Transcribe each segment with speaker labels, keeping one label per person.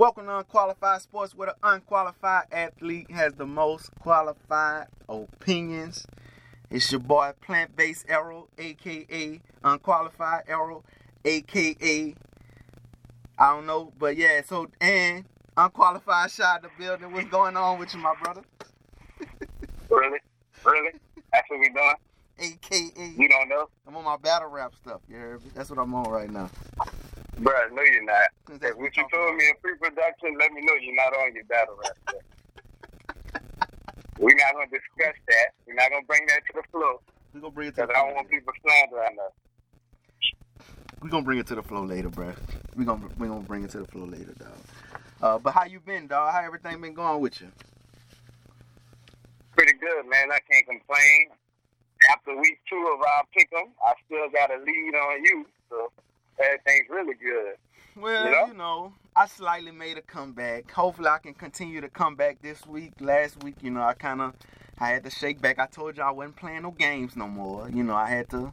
Speaker 1: Welcome to Unqualified Sports, where the unqualified athlete has the most qualified opinions. It's your boy Plant Based Arrow, aka Unqualified Arrow, aka I don't know, but yeah. So and Unqualified shot the building. What's going on with you, my brother?
Speaker 2: really, really? That's what we doing?
Speaker 1: AKA.
Speaker 2: You don't know?
Speaker 1: I'm on my battle rap stuff. Yeah, that's what I'm on right now.
Speaker 2: Bro, no, you're not. If
Speaker 1: what
Speaker 2: what you told me in pre-production, let me know you're not on your battle rap. We're not gonna discuss that. We're not gonna bring that to the floor
Speaker 1: We gonna bring it to the
Speaker 2: I don't want people slandering us.
Speaker 1: We gonna bring it to the floor later, bruh. We gonna we gonna bring it to the floor later, dog. Uh, but how you been, dog? How everything been going with you?
Speaker 2: Pretty good, man. I can't complain. After week two of our pick'em, I still got a lead on you, so everything's really good.
Speaker 1: Well,
Speaker 2: You know?
Speaker 1: you know, I slightly made a comeback. Hopefully, I can continue to come back this week. Last week, you know, I kind of I had to shake back. I told you I wasn't playing no games no more. You know, I had to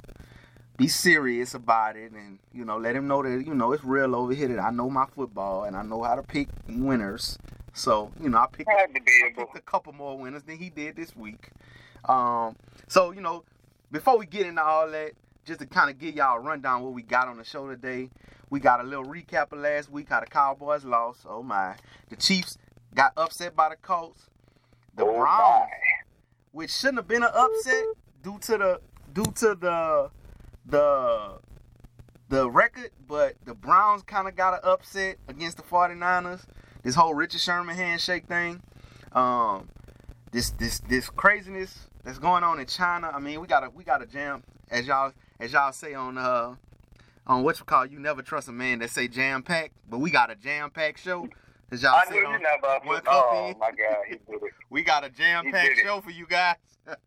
Speaker 1: be serious about it and you know let him know that you know it's real over here. That I know my football and I know how to pick winners. So you know, I picked. I picked a couple more winners than he did this week. Um, so you know, before we get into all that, just to kind of give y'all a rundown what we got on the show today. We got a little recap of last week how the Cowboys lost. Oh my, the Chiefs got upset by the Colts. The
Speaker 2: Oh,
Speaker 1: Browns,
Speaker 2: my.
Speaker 1: which shouldn't have been an upset due to the due to the the the record, but the Browns kind of got an upset against the 49ers. This whole Richard Sherman handshake thing. Um, this this this craziness that's going on in China. I mean, we got a we got a jam as y'all as y'all say on uh on what you call you never trust a man that say jam pack, but we got a jam pack show. As y'all
Speaker 2: I
Speaker 1: say
Speaker 2: knew you
Speaker 1: on,
Speaker 2: never.
Speaker 1: one
Speaker 2: Oh my God, he did it.
Speaker 1: we got a jam pack show for you guys.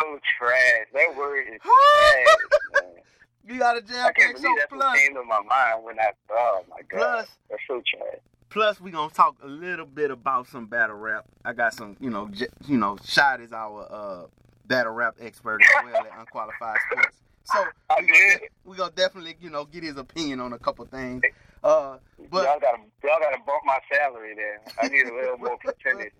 Speaker 2: So trash. That word is trash.
Speaker 1: you got a jam
Speaker 2: can't
Speaker 1: pack show
Speaker 2: believe that's
Speaker 1: plus
Speaker 2: what came to my mind when I. Oh my God,
Speaker 1: Plus-
Speaker 2: that's so trash.
Speaker 1: Plus, we gonna talk a little bit about some battle rap. I got some, you know, j- you know, Shad is our uh, battle rap expert as well at Unqualified Sports. So
Speaker 2: I
Speaker 1: we gonna, we gonna definitely, you know, get his opinion on a couple things. Uh, but
Speaker 2: y'all gotta y'all gotta bump my salary there. I need a little more percentage.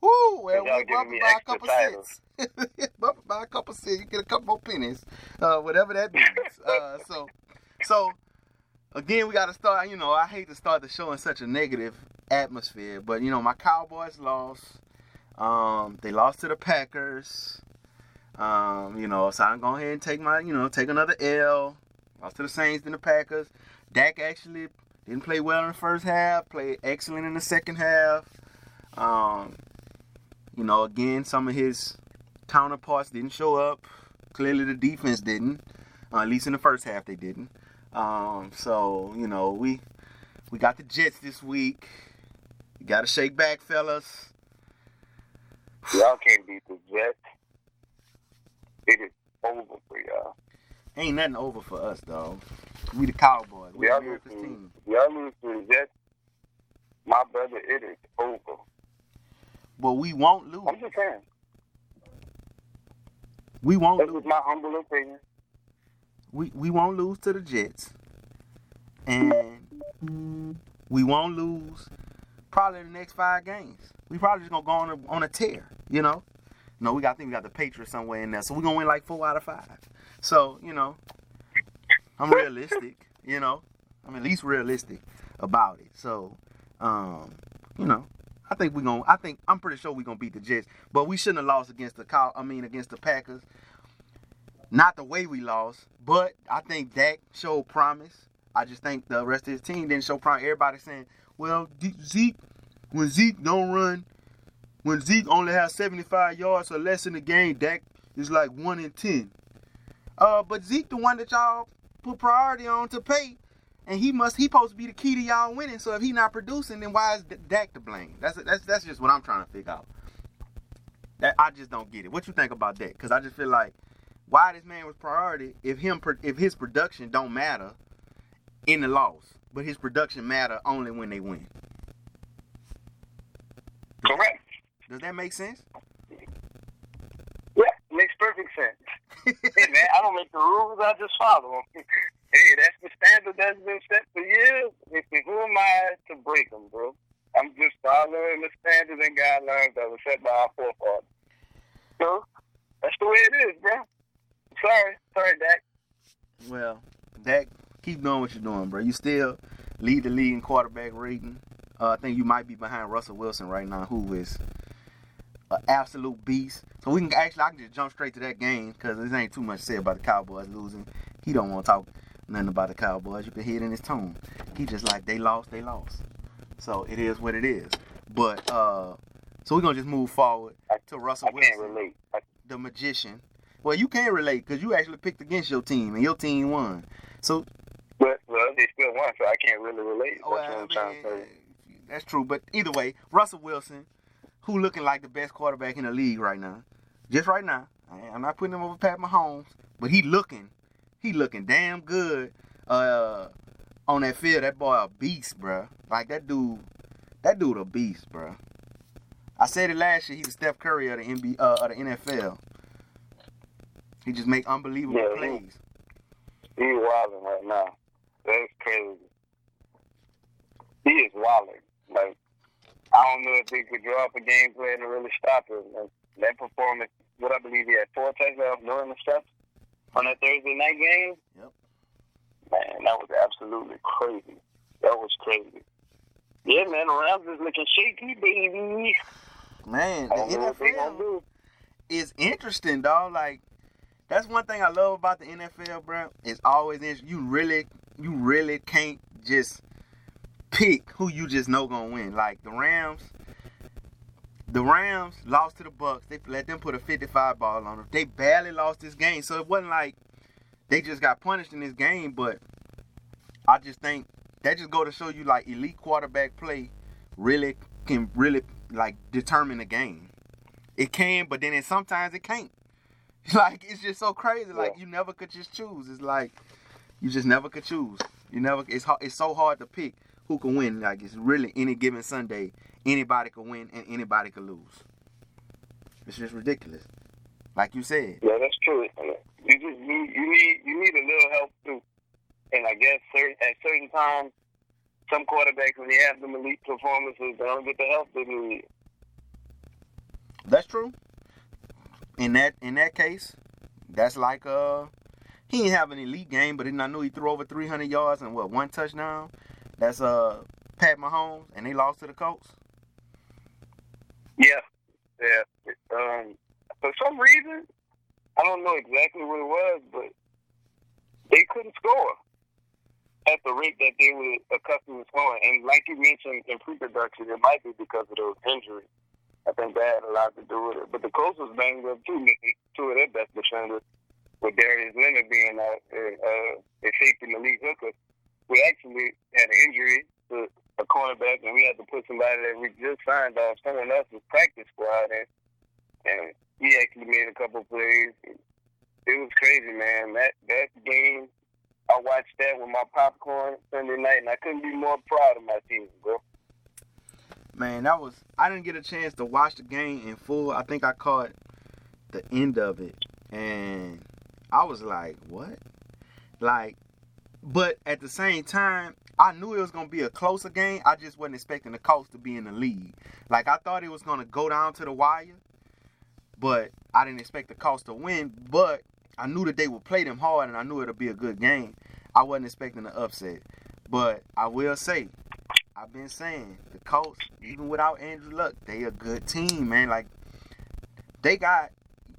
Speaker 1: Whoo, well, we bump it by a couple
Speaker 2: titles.
Speaker 1: cents. bump it by a couple cents. You get a couple more pennies, uh, whatever that means. uh, so, so again, we got to start. You know, I hate to start the show in such a negative atmosphere, but you know, my Cowboys lost. Um, they lost to the Packers. Um, you know, so I'm going ahead and take my, you know, take another L. Lost to the Saints and the Packers. Dak actually didn't play well in the first half. Played excellent in the second half. Um, you know, again, some of his counterparts didn't show up. Clearly, the defense didn't. Uh, at least in the first half, they didn't. Um, so you know, we we got the Jets this week. You got to shake back, fellas.
Speaker 2: Y'all can't beat the Jets. It is over for y'all.
Speaker 1: Ain't nothing over for us, though. We the Cowboys. We
Speaker 2: Y'all to
Speaker 1: team.
Speaker 2: y'all lose to the Jets. My brother, it is over.
Speaker 1: But we won't lose.
Speaker 2: I'm just saying.
Speaker 1: We won't
Speaker 2: This
Speaker 1: lose.
Speaker 2: is my humble opinion.
Speaker 1: We we won't lose to the Jets, and we won't lose probably the next five games. We probably just gonna go on a, on a tear, you know. No, we got I think we got the Patriots somewhere in there, so we're gonna win like four out of five. So you know, I'm realistic, you know. I'm at least realistic about it. So, um, you know, I think we're gonna. I think I'm pretty sure we're gonna beat the Jets, but we shouldn't have lost against the Cow. I mean, against the Packers. Not the way we lost, but I think Dak showed promise. I just think the rest of his team didn't show promise. Everybody saying, "Well, Zeke, when Zeke don't run, when Zeke only has 75 yards or less in the game, Dak is like one in ten." Uh, but Zeke, the one that y'all put priority on to pay, and he must he supposed to be the key to y'all winning. So if he not producing, then why is Dak to blame? That's that's that's just what I'm trying to figure out. That I just don't get it. What you think about that? Because I just feel like why this man was priority if him if his production don't matter in the loss, but his production matter only when they win.
Speaker 2: Correct.
Speaker 1: Does that make sense?
Speaker 2: Yeah, makes perfect sense. hey man, I don't make the rules, I just follow them. hey, that's the standard that's been set for years. If, who am I to break them, bro. I'm just following the standards and guidelines that were set by our forefathers. So that's the way it is, bro. Sorry, sorry, Dak.
Speaker 1: Well, Dak, keep doing what you're doing, bro. You still lead the league in quarterback rating. Uh, I think you might be behind Russell Wilson right now, who is an absolute beast. So we can actually, I can just jump straight to that game because there ain't too much said about the Cowboys losing. He don't want to talk nothing about the Cowboys. You can hear it in his tone. He just like they lost, they lost. So it is what it is. But uh, so we're gonna just move forward to Russell
Speaker 2: I
Speaker 1: Wilson.
Speaker 2: I,
Speaker 1: the magician. Well, you can relate because you actually picked against your team and your team won. So
Speaker 2: but well, they still won, so I can't really relate. That's
Speaker 1: Oh,
Speaker 2: what
Speaker 1: well,
Speaker 2: I'm trying to say.
Speaker 1: That's true. But either way, Russell Wilson, who looking like the best quarterback in the league right now, just right now. I'm not putting him over Pat Mahomes, but he looking, he looking damn good uh, on that field. That boy a beast, bruh. Like that dude, that dude a beast, bruh. I said it last year. He's the Steph Curry of the NBA, uh, of the NFL. He just make unbelievable
Speaker 2: Yeah, he-
Speaker 1: plays.
Speaker 2: He's wilding right now. That's crazy. He is wilding. Like I don't know if they could draw up a game plan to really stop him. And that performance, what I believe he had four touchdowns, no interceptions on that Thursday night game.
Speaker 1: Yep.
Speaker 2: Man, that was absolutely crazy. That was crazy. Yeah, man, the Rams is looking shaky, baby.
Speaker 1: Man, the
Speaker 2: I don't know what they gonna
Speaker 1: NFL. it's interesting, dog. Like that's one thing I love about the NFL, bro. It's always interesting. you really, you really can't just pick who you just know gonna win. Like the Rams, the Rams lost to the Bucks. They let them put a 55 ball on them. They barely lost this game, so it wasn't like they just got punished in this game. But I just think that just go to show you like elite quarterback play really can really like determine the game. It can, but then it, sometimes it can't. Like it's just so crazy. Like you never could just choose. It's like you just never could choose. You never. It's hard, it's so hard to pick who can win. Like it's really any given Sunday, anybody can win and anybody can lose. It's just ridiculous. Like you said.
Speaker 2: Yeah, that's true. You just need you need you need a little help too. And I guess certain, at certain times, some quarterbacks when they have them elite performances, they don't get the help they need.
Speaker 1: That's true. In that in that case, that's like uh he didn't have an elite game, but then I knew he threw over 300 yards and what one touchdown. That's uh Pat Mahomes, and they lost to the Colts.
Speaker 2: Yeah, yeah. Um, for some reason, I don't know exactly what it was, but they couldn't score at the rate that they were accustomed to scoring. And like you mentioned in pre-production, it might be because of those injuries. I think that had a lot to do with it. But the Colts was banged up too. missing Two of their best defenders, with Darius Leonard being out, uh, uh, safety Malik Hooker. We actually had an injury to a cornerback, and we had to put somebody that we just signed off someone else's practice squad, and, and he actually made a couple plays. It was crazy, man. That that game, I watched that with my popcorn Sunday night, and I couldn't be more proud of my team, bro.
Speaker 1: Man, that was I didn't get a chance to watch the game in full. I think I caught the end of it and I was like, "What?" Like but at the same time, I knew it was going to be a closer game. I just wasn't expecting the Colts to be in the lead. Like I thought it was going to go down to the wire, but I didn't expect the Colts to win, but I knew that they would play them hard and I knew it'd be a good game. I wasn't expecting the upset. But I will say, I've been saying the Colts, even without Andrew Luck, they a good team, man. Like they got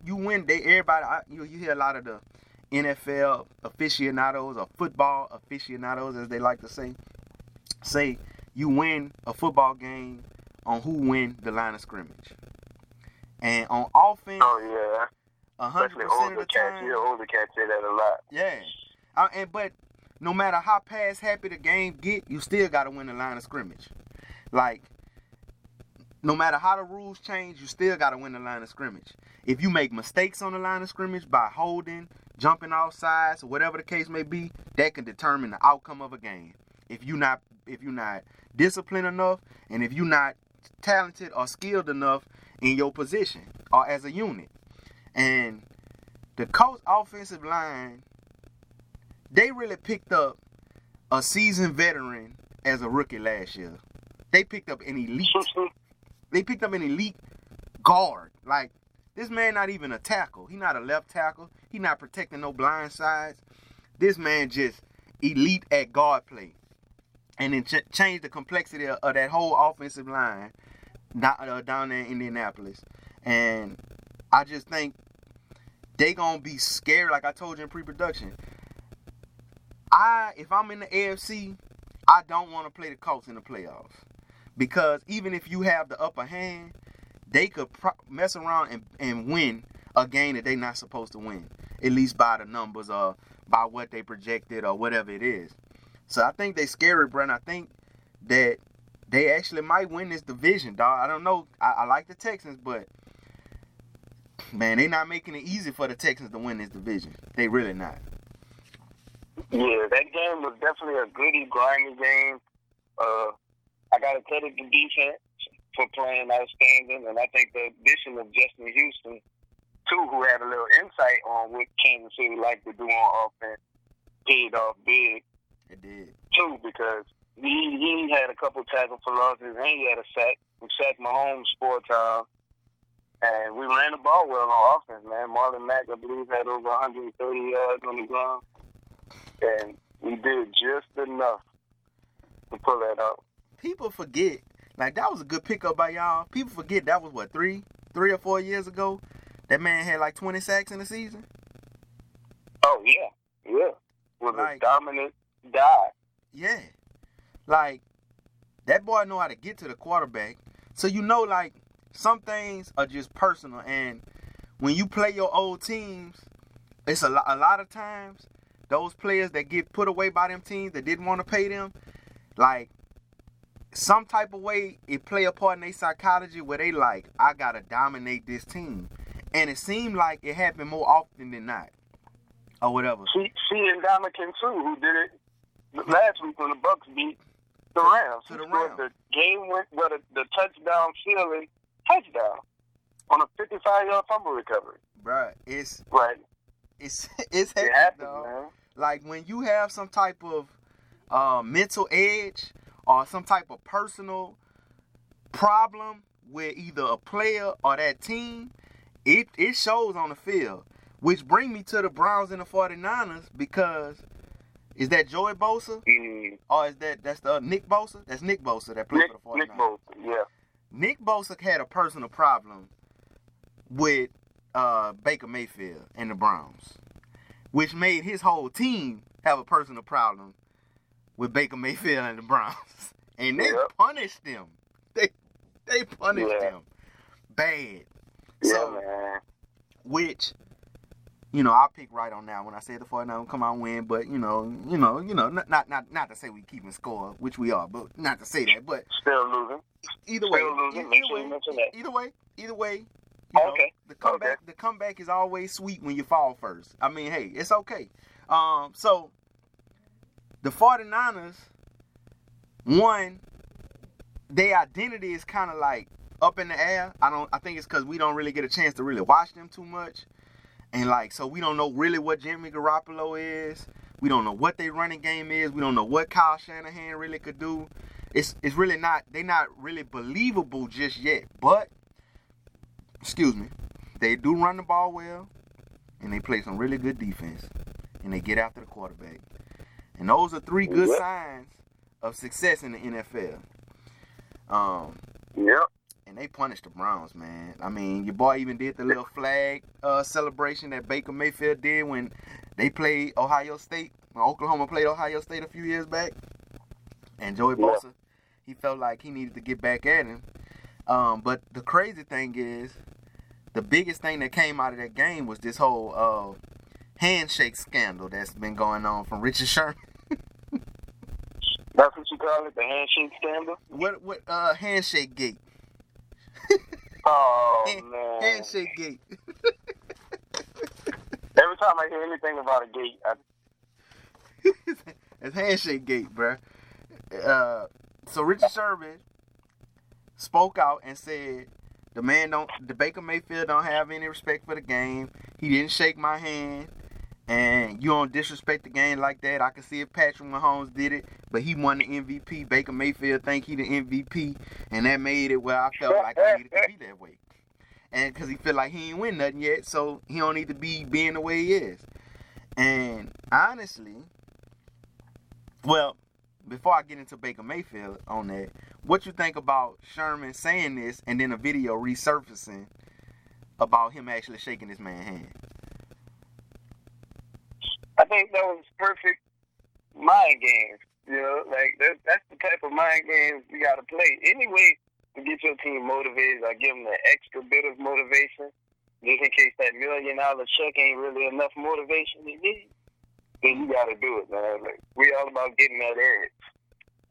Speaker 1: you win. They everybody. I, you you hear a lot of the NFL aficionados or football aficionados, as they like to say, say you win a football game on who win the line of scrimmage. And on offense,
Speaker 2: Oh yeah,
Speaker 1: hundred
Speaker 2: especially
Speaker 1: percent of
Speaker 2: older
Speaker 1: the
Speaker 2: cats.
Speaker 1: time,
Speaker 2: Yeah, older cats say that a lot.
Speaker 1: yeah. Uh, and but no matter how pass happy the game get, you still got to win the line of scrimmage. Like no matter how the rules change, you still got to win the line of scrimmage. If you make mistakes on the line of scrimmage by holding, jumping off sides, or whatever the case may be, that can determine the outcome of a game. If you not if you're not disciplined enough, and if you're not talented or skilled enough in your position or as a unit, and the Colts offensive line, they really picked up a seasoned veteran as a rookie last year. They picked up an elite. They picked up an elite guard. Like this man, not even a tackle. He not a left tackle. He not protecting no blind sides. This man just elite at guard play, and then ch- change the complexity of, of, that whole offensive line down, uh, down there in Indianapolis. And I just think they gonna be scared. Like I told you in pre-production, I if I'm in the AFC, I don't want to play the Colts in the playoffs because even if you have the upper hand, they could mess around and, and win a game that they're not supposed to win, at least by the numbers or by what they projected or whatever it is. So I think they scary, bro. And I think that they actually might win this division, dog. I don't know. I, I like the Texans, but man, they're not making it easy for the Texans to win this division. They really not.
Speaker 2: Yeah, that game was definitely a goody, grimy game. Uh, I got to credit the defense for playing outstanding, and I think the addition of Justin Houston, too, who had a little insight on what Kansas City like to do on offense, paid off big.
Speaker 1: It did.
Speaker 2: Too, because he, he had a couple tackle for losses, and he had a sack. We sacked Mahomes four times. And we ran the ball well on offense, man. Marlon Mack, I believe, had over 130 yards on the ground. And we did just enough to pull that out.
Speaker 1: People forget, like, that was a good pickup by y'all. People forget that was, what, three? Three or four years ago? That man had like 20 sacks in the season?
Speaker 2: Oh, yeah. Yeah. Was like, a dominant guy.
Speaker 1: Yeah. Like, that boy know how to get to the quarterback. So, you know, like, some things are just personal and when you play your old teams it's a lot, a lot of times those players that get put away by them teams that didn't want to pay them like some type of way it play a part in their psychology where they like i gotta dominate this team and it seemed like it happened more often than not or whatever
Speaker 2: see, see Ndamukong Suh who did it last week when the bucks beat the rams
Speaker 1: to the rams
Speaker 2: the game went where the, the touchdown ceiling touchdown on a 55 yard fumble recovery.
Speaker 1: Bruh, it's
Speaker 2: right.
Speaker 1: It's it's
Speaker 2: it happens, man.
Speaker 1: Like when you have some type of uh, mental edge or some type of personal problem with either a player or that team, it it shows on the field. Which bring me to the Browns and the 49ers because is that Joey Bosa?
Speaker 2: Mm.
Speaker 1: Or is that that's the uh, Nick Bosa? That's Nick Bosa that played
Speaker 2: Nick,
Speaker 1: for the 49ers.
Speaker 2: Nick Bosa, yeah.
Speaker 1: Nick Bosa had a personal problem with uh, Baker Mayfield and the Browns, which made his whole team have a personal problem with Baker Mayfield and the Browns, and they
Speaker 2: yep.
Speaker 1: punished them. They they punished
Speaker 2: yeah.
Speaker 1: them bad.
Speaker 2: Yeah,
Speaker 1: so,
Speaker 2: man.
Speaker 1: which you know, I pick right on that when I say the 49 come out and win, but you know, you know, you know, not not not, not to say we keeping score, which we are, but not to say that, but
Speaker 2: still losing.
Speaker 1: Either way,
Speaker 2: still losing.
Speaker 1: either, way,
Speaker 2: sure you
Speaker 1: either way, either way, you
Speaker 2: oh, okay.
Speaker 1: The comeback,
Speaker 2: okay.
Speaker 1: the comeback is always sweet when you fall first. I mean, hey, it's okay. Um, so the 49ers, one, their identity is kind of like up in the air. I don't. I think it's because we don't really get a chance to really watch them too much. And like, so we don't know really what Jimmy Garoppolo is. We don't know what their running game is. We don't know what Kyle Shanahan really could do. It's it's really not. They're not really believable just yet. But excuse me, they do run the ball well, and they play some really good defense, and they get after the quarterback. And those are three good
Speaker 2: yep.
Speaker 1: signs of success in the NFL. Um,
Speaker 2: yep
Speaker 1: and they punished the Browns, man. I mean, your boy even did the little flag uh, celebration that Baker Mayfield did when they played Ohio State. When Oklahoma played Ohio State a few years back, and Joey Bosa, yeah. he felt like he needed to get back at him. Um, but the crazy thing is, the biggest thing that came out of that game was this whole uh, handshake scandal that's been going on from Richard Sherman.
Speaker 2: That's what you call it, the handshake scandal.
Speaker 1: What what uh, handshake gate?
Speaker 2: Oh
Speaker 1: Hand,
Speaker 2: man!
Speaker 1: Handshake gate.
Speaker 2: Every time I hear anything about a gate, I...
Speaker 1: it's handshake gate, bro. Uh, so Richard Sherman spoke out and said the man don't, the Baker Mayfield don't have any respect for the game. He didn't shake my hand, and you don't disrespect the game like that. I can see if Patrick Mahomes did it, but he won the MVP. Baker Mayfield think he the MVP, and that made it where I felt like I needed to be that way. And because he feel like he ain't win nothing yet, so he don't need to be being the way he is. And honestly, well, before I get into Baker Mayfield on that, what you think about Sherman saying this and then a video resurfacing about him actually shaking this man's hand?
Speaker 2: Think that was perfect mind games. You know, like that, that's the type of mind games you got to play. Anyway, to get your team motivated, I give them an extra bit of motivation, just in case that million dollar check ain't really enough motivation to need. Then you got to do it, man. Like we all about getting that edge,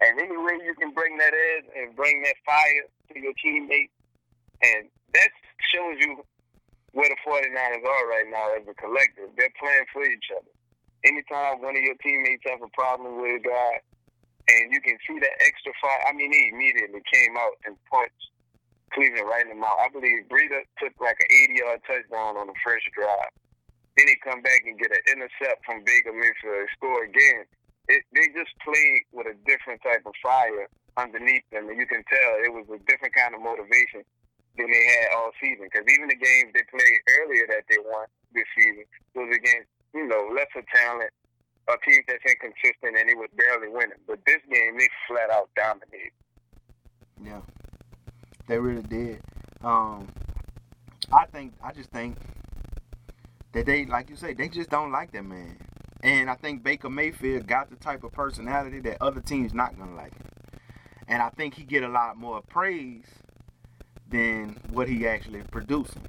Speaker 2: and any way you can bring that edge and bring that fire to your teammates, and that shows you where the 49ers are right now as a collective. They're playing for each other anytime one of your teammates have a problem with a guy, and you can see that extra fight. I mean, he immediately came out and punched Cleveland right in the mouth. I believe Breida took like an 80-yard touchdown on the first drive. Then he come back and get an intercept from Baker Mayfield score again. It, they just played with a different type of fire underneath them, and you can tell it was a different kind of motivation than they had all season. Because even the games they played earlier that they won this season was against you know, lesser talent, a team that's inconsistent, and he was barely winning. But this game, they flat out dominated.
Speaker 1: Yeah, they really did. Um, I think, I just think that they, like you say, they just don't like that man. And I think Baker Mayfield got the type of personality that other teams not gonna like him. And I think he get a lot more praise than what he actually producing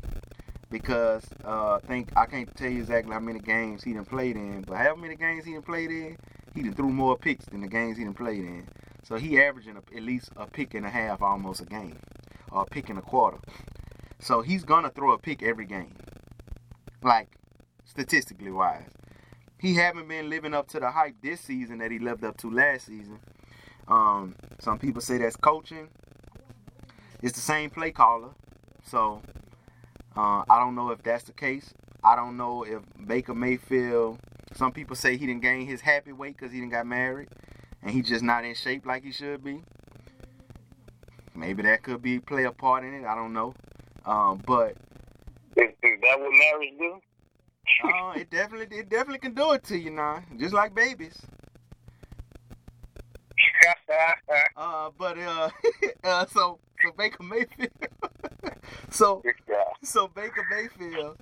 Speaker 1: because uh, I think I can't tell you exactly how many games he done played in, but how many games he done played in, he done threw more picks than the games he done played in. So he averaging a, at least a pick and a half almost a game, or a pick and a quarter. So he's gonna throw a pick every game, like statistically wise. He haven't been living up to the hype this season that he lived up to last season. Um, some people say that's coaching. It's the same play caller, so uh, I don't know if that's the case. I don't know if Baker Mayfield. Some people say he didn't gain his happy weight because he didn't got married, and he's just not in shape like he should be. Maybe that could be play a part in it. I don't know. Um, but
Speaker 2: is, is that what marriage do?
Speaker 1: uh, it definitely it definitely can do it to you now, just like babies. uh, but uh, uh, so so Baker Mayfield. so so Baker Mayfield,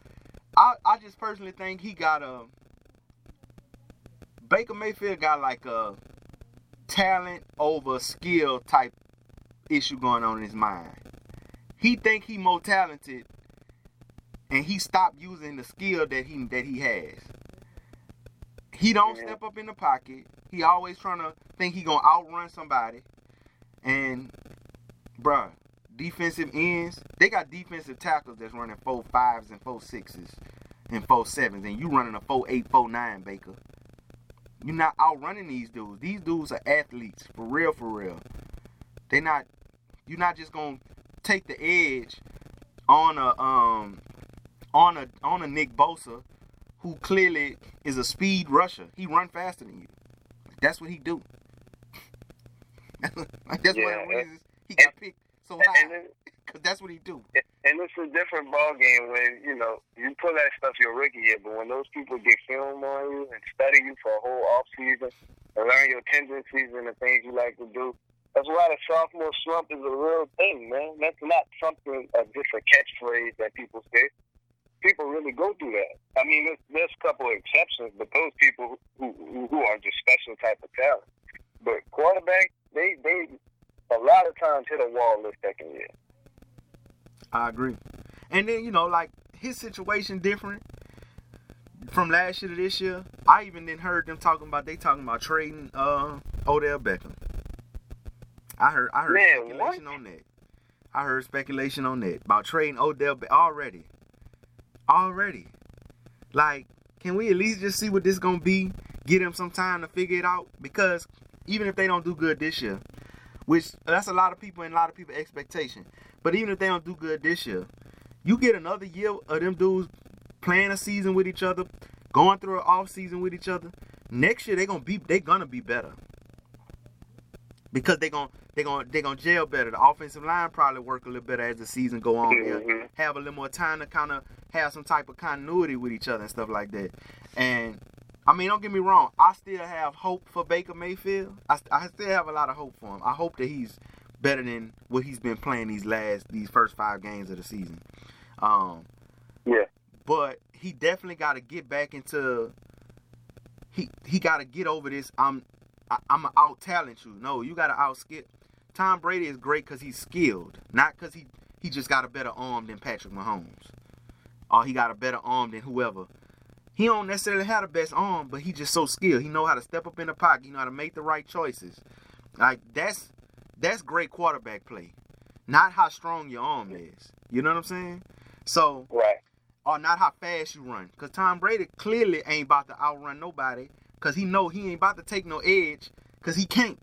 Speaker 1: I I just personally think he got a Baker Mayfield got like a talent over skill type issue going on in his mind. He think he more talented and he stopped using the skill that he that he has. He don't yeah. step up in the pocket. He always trying to think he gonna outrun somebody. And bruh, defensive ends, they got defensive tackles that's running four fives and four sixes and four sevens, and you running a four eight, four nine, Baker. You're not outrunning these dudes. These dudes are athletes, for real, for real. They not. You're not just gonna take the edge on a um on a on a Nick Bosa, who clearly is a speed rusher. He run faster than you. That's what he do. That's yeah, one of the reasons he got picked so high. Because that's what he do.
Speaker 2: And it's a different ball game when you know you pull that stuff your rookie year, but when those people get film on you and study you for a whole off season and learn your tendencies and the things you like to do, that's why the sophomore slump is a real thing, man. That's not something a just a catchphrase that people say. People really go through that. I mean, there's, there's a couple of exceptions, but those people who, who who are just special type of talent. But quarterback, they they a lot of times hit a wall this second year.
Speaker 1: I agree. And then, you know, like his situation different from last year to this year. I even then heard them talking about they talking about trading uh Odell Beckham. I heard I heard Man, speculation what? on that. I heard speculation on that about trading Odell Be- already. Already. Like, can we at least just see what this gonna be? Get him some time to figure it out? Because even if they don't do good this year, which that's a lot of people and a lot of people expectation. But even if they don't do good this year, you get another year of them dudes playing a season with each other, going through an off season with each other. Next year they gonna be they gonna be better because they're gonna they're gonna they're gonna gel better. The offensive line probably work a little better as the season go on.
Speaker 2: Mhm.
Speaker 1: have a little more time to kind of have some type of continuity with each other and stuff like that. And I mean, don't get me wrong. I still have hope for Baker Mayfield. I, I still have a lot of hope for him. I hope that he's better than what he's been playing these last these first five games of the season. Um,
Speaker 2: Yeah.
Speaker 1: but he definitely got to get back into. He he got to get over this. I'm I, I'm a out talent you. No, you got to out skill. Tom Brady is great because he's skilled, not because he he just got a better arm than Patrick Mahomes, or he got a better arm than whoever. He don't necessarily have the best arm, but he just so skilled. He know how to step up in the pocket. He know how to make the right choices. Like that's that's great quarterback play, not how strong your arm is. You know what I'm saying? So
Speaker 2: Right.
Speaker 1: or not how fast you run. Cause Tom Brady clearly ain't about to outrun nobody. Cause he know he ain't about to take no edge. Cause he can't.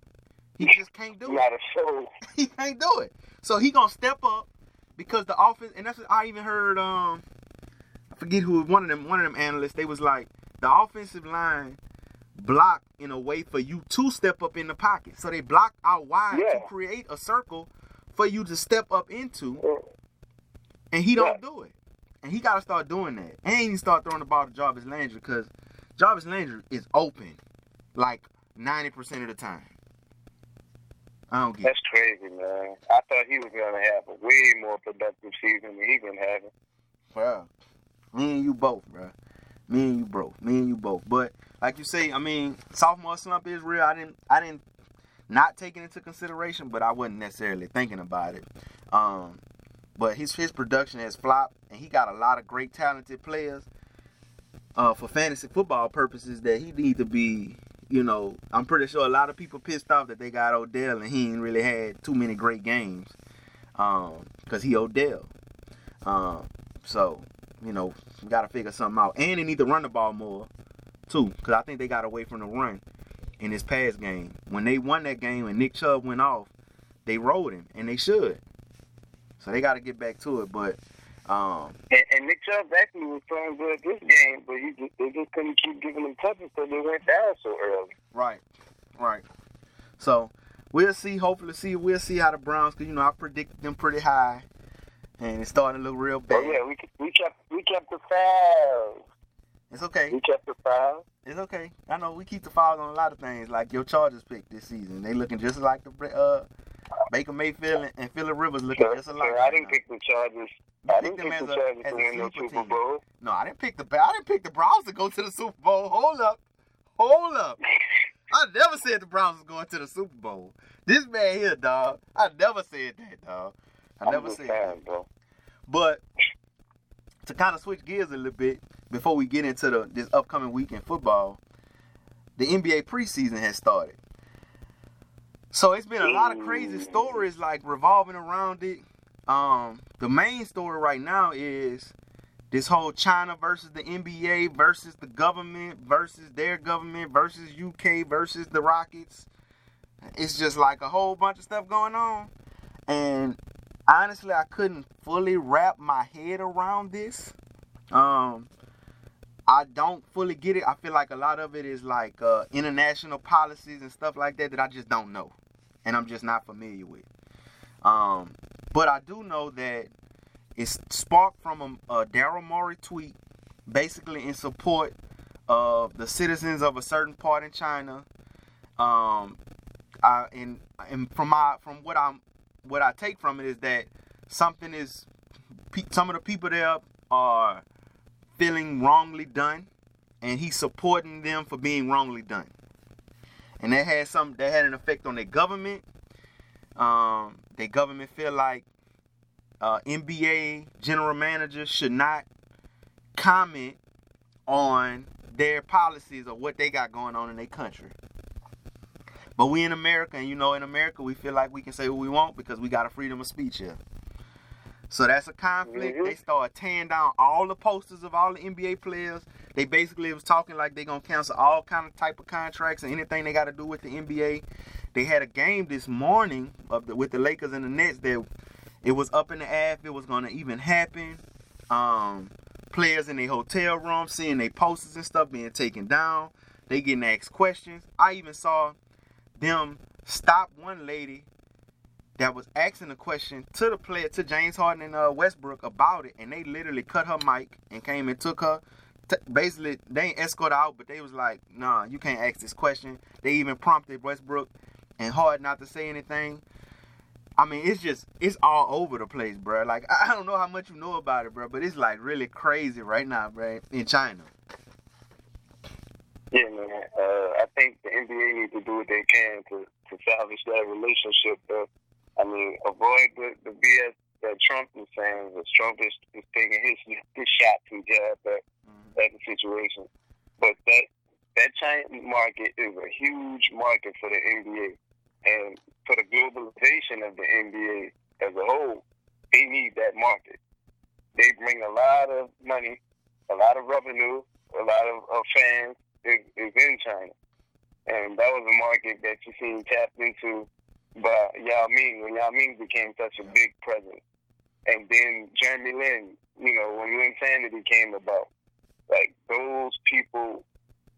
Speaker 1: He just can't do it.
Speaker 2: Not a show.
Speaker 1: He can't do it. So he gonna step up because the offense. And that's what I even heard. Um, I forget who one of them. One of them analysts. They was like the offensive line block in a way for you to step up in the pocket. So they block out wide to create a circle for you to step up into and he don't
Speaker 2: Yeah.
Speaker 1: do it. And he got to start doing that. And he start throwing the ball to Jarvis Landry because Jarvis Landry is open like 90% of the time. I don't get
Speaker 2: That's crazy, man. I thought he was gonna have a way more productive season than he been having.
Speaker 1: Well, me and you both, bro. Me and you both. Me and you both. But like you say, I mean, sophomore slump is real. I didn't, I didn't not take it into consideration, but I wasn't necessarily thinking about it. Um, but his his production has flopped, and he got a lot of great talented players. Uh, for fantasy football purposes, that he need to be. You know, I'm pretty sure a lot of people pissed off that they got Odell, and he ain't really had too many great games. Um, cause he Odell. Um, so, you know, we got to figure something out. And they need to run the ball more, too, because I think they got away from the run in this past game. When they won that game and Nick Chubb went off, they rolled him, and they should. So they got to get back to it. But, um,
Speaker 2: And, and Nick Chubb actually was playing good this game, but he just, they just couldn't keep giving him touches because they went down so early.
Speaker 1: right, right. So we'll see. Hopefully, see we'll see how the Browns, because you know I predicted them pretty high, and it's starting to look real
Speaker 2: But
Speaker 1: bad.
Speaker 2: yeah, we we kept we kept the five.
Speaker 1: It's okay.
Speaker 2: We kept the five.
Speaker 1: It's okay. I know we keep the files on a lot of things, like your Chargers pick this season. They looking just like the uh, Baker Mayfield and, Philip Rivers looking
Speaker 2: So,
Speaker 1: just alike.
Speaker 2: I didn't pick the Chargers.
Speaker 1: You
Speaker 2: I didn't
Speaker 1: them
Speaker 2: pick
Speaker 1: as
Speaker 2: the
Speaker 1: a-
Speaker 2: Chargers
Speaker 1: as
Speaker 2: to
Speaker 1: a
Speaker 2: win
Speaker 1: sleeper
Speaker 2: Super
Speaker 1: team.
Speaker 2: Bowl.
Speaker 1: No, I didn't pick the I didn't pick the Browns to go to the Super Bowl. Hold up, hold up. I never said the Browns was going to the Super Bowl. This man here, dog. I never said that, dog. I
Speaker 2: I'm
Speaker 1: never said that.
Speaker 2: saying, bro.
Speaker 1: But to kind of switch gears a little bit before we get into the this upcoming week in football, the NBA preseason has started. So it's been a lot of crazy stories like revolving around it. Um, the main story right now is this whole China versus the NBA versus the government versus their government versus UK versus the Rockets. It's just like a whole bunch of stuff going on. And honestly, I couldn't fully wrap my head around this. Um, I don't fully get it. I feel like a lot of it is like uh, international policies and stuff like that that I just don't know, and I'm just not familiar with. Um, but I do know that it's sparked from a, a Daryl Morey tweet, basically in support of the citizens of a certain part in China. Um, I, and and from my from what I'm what I take from it is that something is some of the people there are feeling wrongly done, and he's supporting them for being wrongly done, and that had some that had an effect on their government. Um, their government feel like uh, NBA general managers should not comment on their policies or what they got going on in their country. But we in America, and you know, in America, we feel like we can say what we want because we got a freedom of speech here. So that's a conflict.
Speaker 2: Mhm.
Speaker 1: They start tearing down all the posters of all the NBA players. They basically was talking like they're gonna cancel all kind of type of contracts and anything they got to do with the NBA. They had a game this morning of the, with the Lakers and the Nets that it was up in the air if it was gonna even happen. Um, players in their hotel room seeing their posters and stuff being taken down. They getting asked questions. I even saw them stop one lady that was asking a question to the player to James Harden and uh, Westbrook about it, and they literally cut her mic and came and took her. Basically, they ain't escort her out, but they was like, "Nah, you can't ask this question." They even prompted Westbrook and Harden not to say anything. I mean, it's just it's all over the place, bro. Like I don't know how much you know about it, bro, but it's like really crazy right now, bro, in China.
Speaker 2: Yeah, man. Uh, I think the NBA needs to do what they can to, to salvage that relationship. Though. I mean, avoid the, the BS that Trump is saying. Because Trump is, is taking his his shot to jab at, mm-hmm. at the situation. But that that China market is a huge market for the NBA, and for the globalization of the NBA as a whole, they need that market. They bring a lot of money, a lot of revenue, a lot of, of fans is, is in China. And that was a market that you seen tapped into by Yao Ming when Yao Ming became such a big presence. And then Jeremy Lin, you know, when Linsanity came about, like those people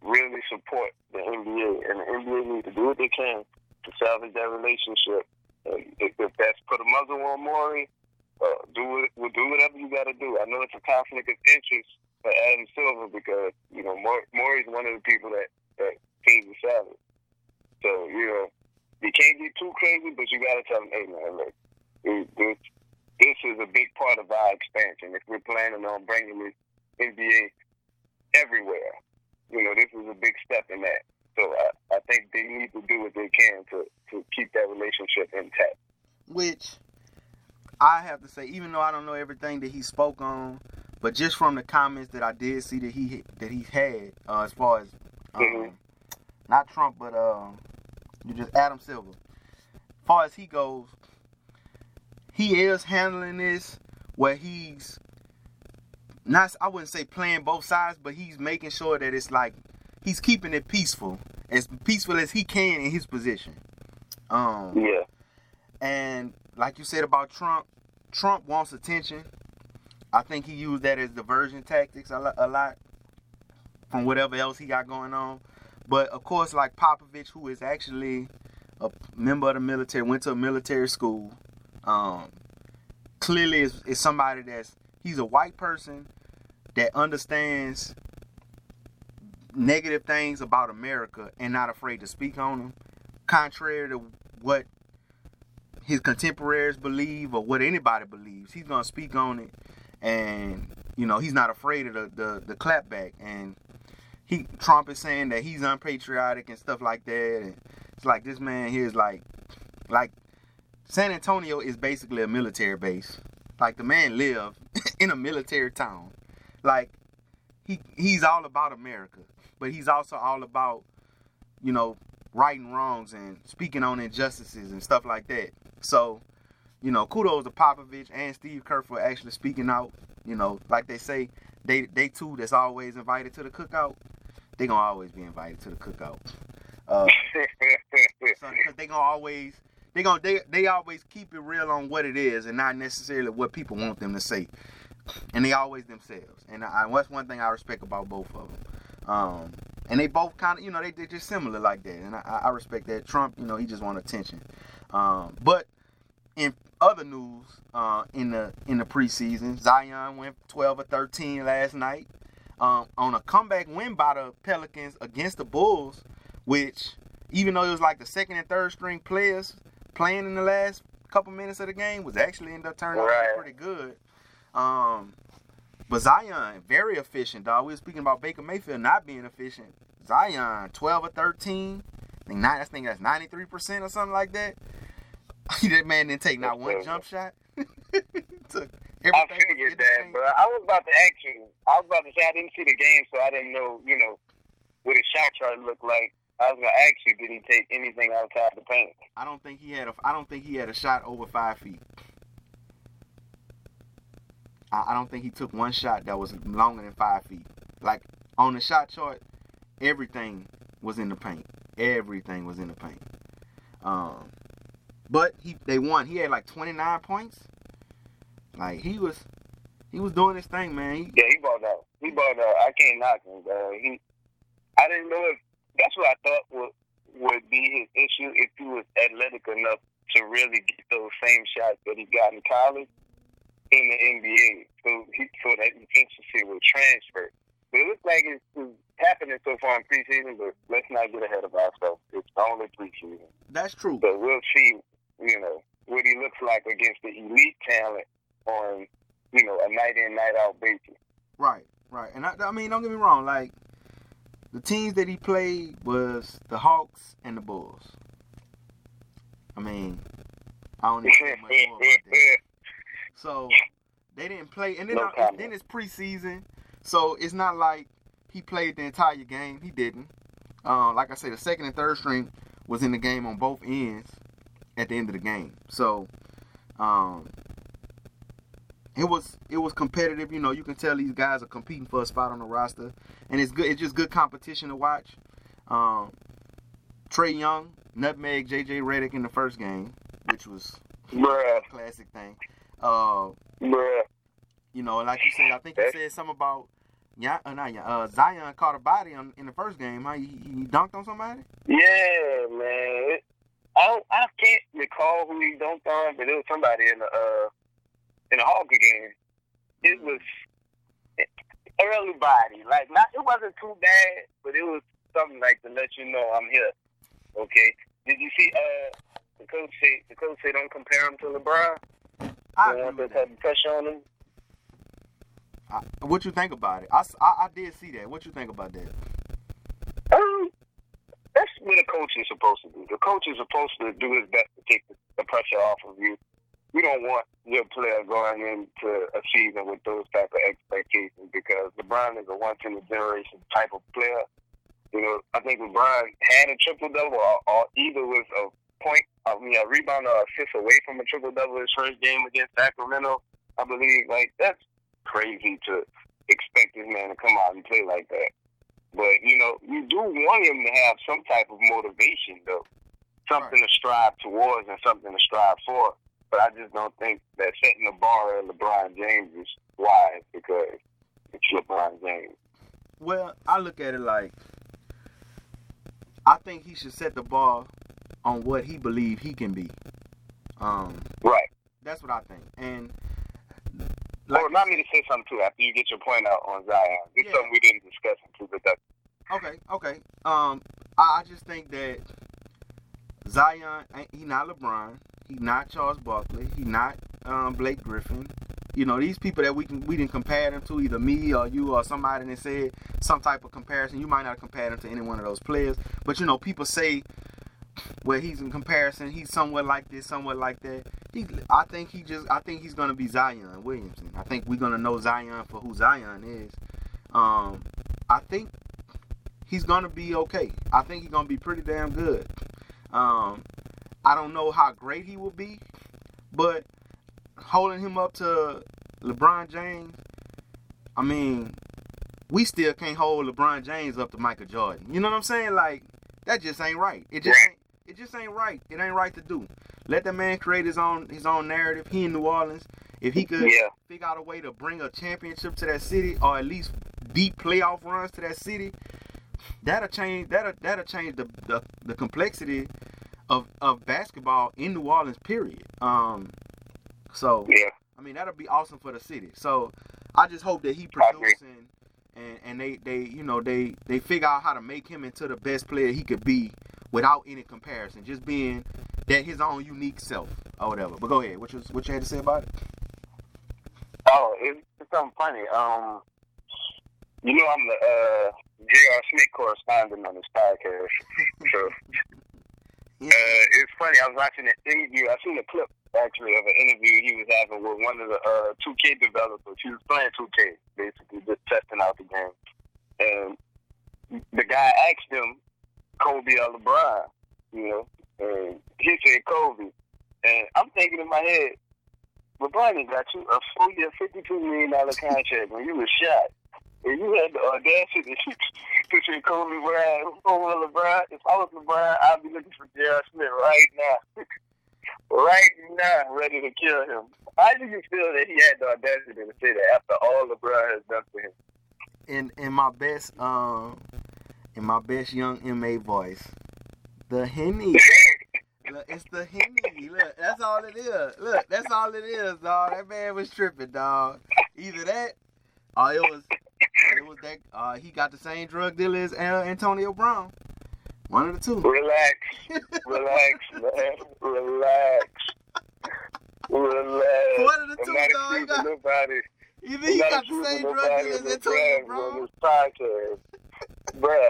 Speaker 2: really support the NBA, and the NBA needs to do what they can to salvage that relationship. And if, if that's put a muzzle on Morey, uh, do it. We'll do whatever you got to do. I know it's a conflict of interest for Adam Silver because you know Morey's one of the people that that pays the salary. So you know you can't get too crazy, but you got to tell them, hey man, look, this this is a big part of our expansion. If we're planning on bringing this NBA everywhere, you know, this is a big step in that. So I, I think they need to do what they can to, to keep that relationship intact.
Speaker 1: Which I have to say, even though I don't know everything that he spoke on, but just from the comments that I did see that he that he had, uh, as far as um, mm-hmm. not Trump, but uh, you just Adam Silver. As far as he goes, he is handling this where he's not. I wouldn't say playing both sides, but he's making sure that it's like he's keeping it peaceful, as peaceful as he can in his position. Um,
Speaker 2: yeah.
Speaker 1: And like you said about Trump, Trump wants attention. I think he used that as diversion tactics a lot from whatever else he got going on. But of course, like Popovich, who is actually a member of the military, went to a military school. Um, clearly, is, is somebody that's he's a white person that understands negative things about America and not afraid to speak on them, contrary to what his contemporaries believe or what anybody believes. He's gonna speak on it, and you know he's not afraid of the the, the clapback. And he Trump is saying that he's unpatriotic and stuff like that. And it's like this man here is like like San Antonio is basically a military base. Like the man lived in a military town. Like he he's all about America but he's also all about, you know, right and wrongs and speaking on injustices and stuff like that. So, you know, kudos to Popovich and Steve Kerr for actually speaking out. You know, like they say, they they too that's always invited to the cookout. They gonna always be invited to the cookout. Uh, so, cause they gonna always they gonna they they always keep it real on what it is and not necessarily what people want them to say. And they always themselves. And I, that's one thing I respect about both of them. Um, and they both kind of, you know, they, they're just similar like that. And I, I respect that. Trump, you know, he just want attention. Um, but in other news, uh, in the in the preseason, Zion went 12 or 13 last night um, on a comeback win by the Pelicans against the Bulls, which even though it was like the second and third string players playing in the last couple minutes of the game, was actually ended up turning right. out pretty good. Um, but Zion, very efficient, dog. We were speaking about Baker Mayfield not being efficient. Zion, 12 or 13. I think, I think that's 93% or something like that. that man didn't take not one jump shot.
Speaker 2: Took I figured that, bro. I was about to ask you. I was about to say I didn't see the game, so I didn't know, you know, what his shot chart looked like. I was gonna ask you, did he take anything outside the paint?
Speaker 1: I don't think he had a. I don't think he had a shot over five feet. I, I don't think he took one shot that was longer than five feet. Like on the shot chart, everything was in the paint. Everything was in the paint. Um, but he they won. He had like 29 points. Like he was he was doing his thing, man. He,
Speaker 2: Yeah, he balled out. He balled out. I can't knock him. He, I didn't know if that's what I thought would would be his issue if he was athletic enough to really get those same shots that he got in college in the NBA. So he so that efficiency would transfer. But it looks like it's, it's happening so far in preseason, but let's not get ahead of ourselves. It's only preseason.
Speaker 1: that's true.
Speaker 2: But we'll see, like against the elite talent on, you know, a night in, night out basis.
Speaker 1: Right, right. And I, I mean, don't get me wrong. Like the teams that he played was the Hawks and the Bulls. I mean, I don't need to say much more about that. So they didn't play, and then
Speaker 2: No comment.
Speaker 1: then it's preseason, so it's not like he played the entire game. He didn't. Uh, like I said, the second and third string was in the game on both ends at the end of the game. So um, it was it was competitive. You know, you can tell these guys are competing for a spot on the roster, and it's good. It's just good competition to watch. Um, Trae Young, nutmeg JJ Redick in the first game, which was
Speaker 2: Bruh,
Speaker 1: a classic thing. Uh,
Speaker 2: bruh.
Speaker 1: you know, like you said, I think you said something about yeah, uh, not uh, Zion caught a body on, in the first game. Huh? He, he dunked on somebody.
Speaker 2: Yeah, man. It, I don't, I can't recall who he dunked on, but it was somebody in the uh in the hockey game. It was everybody. Like not it wasn't too bad, but it was something like to let you know I'm here. Okay. Did you see uh the coach say the coach say don't compare him to LeBron?
Speaker 1: I
Speaker 2: Don't want
Speaker 1: with
Speaker 2: that
Speaker 1: that.
Speaker 2: type of pressure on him.
Speaker 1: I, what you think about it? I I did see that. What you think about that?
Speaker 2: That's what a coach is supposed to do. The coach is supposed to do his best to take the, the pressure off of you. We don't want your player going into a season with those type of expectations because LeBron is a once in a generation type of player. You know, I think LeBron had a triple double, or, or either was a point, I mean, a rebound or assist away from a triple double his first game against Sacramento. I believe like that's crazy to expect this man to come out and play like that. But you know, you do want him to have some type of motivation, though, something to strive towards and something to strive for. But I just don't think that setting the bar at LeBron James is wise because it's LeBron James.
Speaker 1: Well, I look at it like I think he should set the bar on what he believes he can be. Um,
Speaker 2: Right.
Speaker 1: that's what I think. And
Speaker 2: Like, well, allow me to say something too after you get your point out on Zion. It's
Speaker 1: Yeah.
Speaker 2: something we didn't discuss until the that.
Speaker 1: Okay, okay. Um, I, I just think that Zion, ain't- he not LeBron, he not Charles Barkley, he not um, Blake Griffin. You know, these people that we can we didn't compare them to, either me or you or somebody that said some type of comparison. You might not compare them to any one of those players, but you know, people say where he's in comparison, he's somewhat like this, somewhat like that. He, I think he just, I think he's gonna be Zion Williamson. I think we're gonna know Zion for who Zion is. Um, I think he's gonna be okay. I think he's gonna be pretty damn good. Um, I don't know how great he will be, but holding him up to LeBron James, I mean, we still can't hold LeBron James up to Michael Jordan. You know what I'm saying? Like that just ain't right. It just ain't. It just ain't right. It ain't right to do. Let the man create his own his own narrative. He in New Orleans. If he could
Speaker 2: Yeah.
Speaker 1: figure out a way to bring a championship to that city, or at least deep playoff runs to that city, that'll change. That'll that'll change the the, the complexity of of basketball in New Orleans. Period. Um. So
Speaker 2: Yeah.
Speaker 1: I mean that'll be awesome for the city. So I just hope that he produces and, and and they they you know they they figure out how to make him into the best player he could be without any comparison, just being that his own unique self or whatever. But go ahead. What you what you had to say about it?
Speaker 2: Oh, it's, it's something funny. Um, you know, I'm the uh, J.R. Smith correspondent on this podcast. so uh, it's funny. I was watching an interview. I seen a clip actually of an interview he was having with one of the uh, 2K developers. He was playing 2K, basically just testing out the game. And the guy asked him, Kobe or LeBron, you know, and he said Kobe. And I'm thinking in my head, LeBron got you a four year, $52 million contract when you was shot. And you had the audacity to say Kobe Bryant over LeBron. If I was LeBron, I'd be looking for J.R. Smith right now. right now ready to kill him. How do you feel that he had the audacity to say that after all LeBron has done for him?
Speaker 1: In in my best um in my best Young M.A voice, the henny. Look, it's the henny. Look, that's all it is. Look, that's all it is, dog. That man was tripping, dog. Either that, or it was it was that uh, he got the same drug dealer as uh, Antonio Brown. One of the two.
Speaker 2: Relax, relax, man, relax, relax.
Speaker 1: One of the two, dog. He got,
Speaker 2: nobody.
Speaker 1: either he got the same drug dealer as Antonio
Speaker 2: drugs on this podcast. Bruh,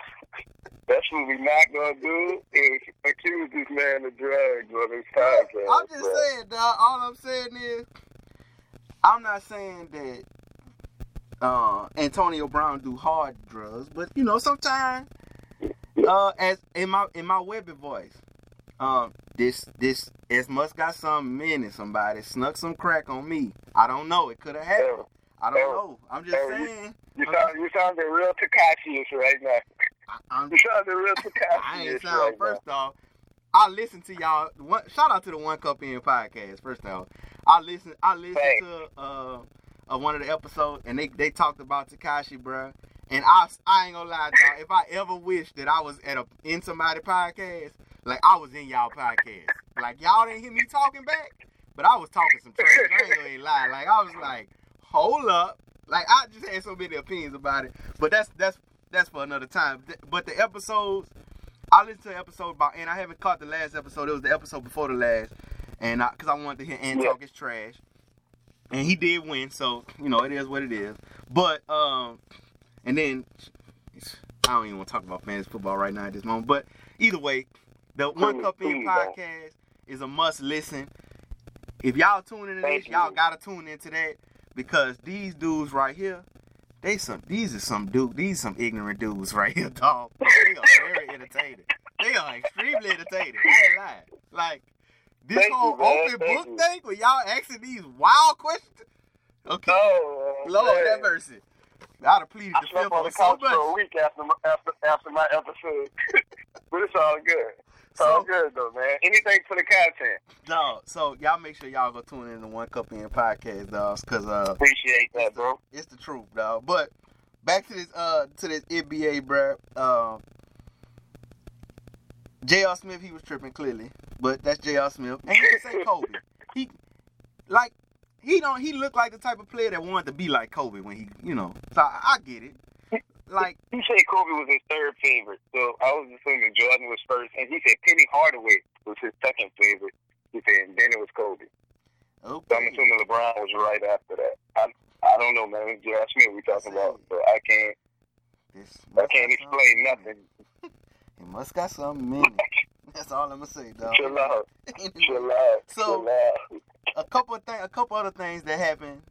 Speaker 2: that's what we not gonna do is accuse this man of drugs on this podcast.
Speaker 1: I'm just
Speaker 2: bruh.
Speaker 1: saying, dog. All I'm saying is, I'm not saying that uh, Antonio Brown do hard drugs, but you know, sometimes, uh, as in my in my Webbie voice, um, this this as must got something in it. Somebody snuck some crack on me. I don't know. It could have happened. I don't know. I'm just saying.
Speaker 2: You sound you sounding real Tekashi right now.
Speaker 1: I'm,
Speaker 2: You sounding real Tekashi
Speaker 1: I ain't
Speaker 2: right
Speaker 1: sound.
Speaker 2: now.
Speaker 1: First off, I listen to y'all. One, shout out to the One Cup In podcast. First off, I listen. I listened
Speaker 2: Thanks.
Speaker 1: to uh, uh one of the episodes, and they they talked about Tekashi, bro. And I I ain't gonna lie, dog. If I ever wished that I was at a in somebody podcast, like I was in y'all podcast, like y'all didn't hear me talking back, but I was talking some trash. I ain't gonna lie. Like I was like, hold up. Like I just had so many opinions about it, but that's that's that's for another time. But the episodes, I listened to the episode about, and I haven't caught the last episode. It was the episode before the last, and I, cause I wanted to hear Ant
Speaker 2: Yeah.
Speaker 1: talk his trash, and he did win. So you know it is what it is. But um, and then I don't even want to talk about fantasy football right now at this moment. But either way, the One Cup In podcast is a must listen. If y'all tuning into this, y'all gotta tune into that because these dudes right here, they some these are some dude these some ignorant dudes right here, dog. They are very entertaining. They are extremely entertaining. I ain't lying. Like this
Speaker 2: Thank
Speaker 1: whole
Speaker 2: man.
Speaker 1: open
Speaker 2: Thank
Speaker 1: book
Speaker 2: you.
Speaker 1: thing where y'all asking these wild questions. Okay.
Speaker 2: Oh,
Speaker 1: Lord
Speaker 2: man.
Speaker 1: have mercy. I'd have pleaded
Speaker 2: I
Speaker 1: the fifth
Speaker 2: on the
Speaker 1: one so
Speaker 2: couch
Speaker 1: much.
Speaker 2: for a week after my, after after my episode, but it's all good. It's all
Speaker 1: So,
Speaker 2: good though, man. Anything for the content.
Speaker 1: No, so y'all make sure y'all go tune in to One Cup In podcast, dogs, cause uh,
Speaker 2: Appreciate that, bro.
Speaker 1: it's the truth, dog. But back to this uh to this NBA, bruh. Um, J.R. Smith, he was tripping clearly, but that's J.R. Smith, and you can say Kobe. He like he don't he looked like the type of player that wanted to be like Kobe when he, you know. So I, I get it. Like
Speaker 2: He said Kobe was his third favorite, so I was assuming Jordan was first, and he said Penny Hardaway was his second favorite. He said, and then it was Kobe. So I'm
Speaker 1: okay,
Speaker 2: assuming LeBron was right after that. I I don't know, man. It's J.R. Smith we talking about, but I can't
Speaker 1: this
Speaker 2: I can't explain nothing.
Speaker 1: It must got something in it. That's all I'm gonna say, dog.
Speaker 2: Chill out, chill out,
Speaker 1: So-
Speaker 2: chill out.
Speaker 1: a couple of things, a couple other things that happened.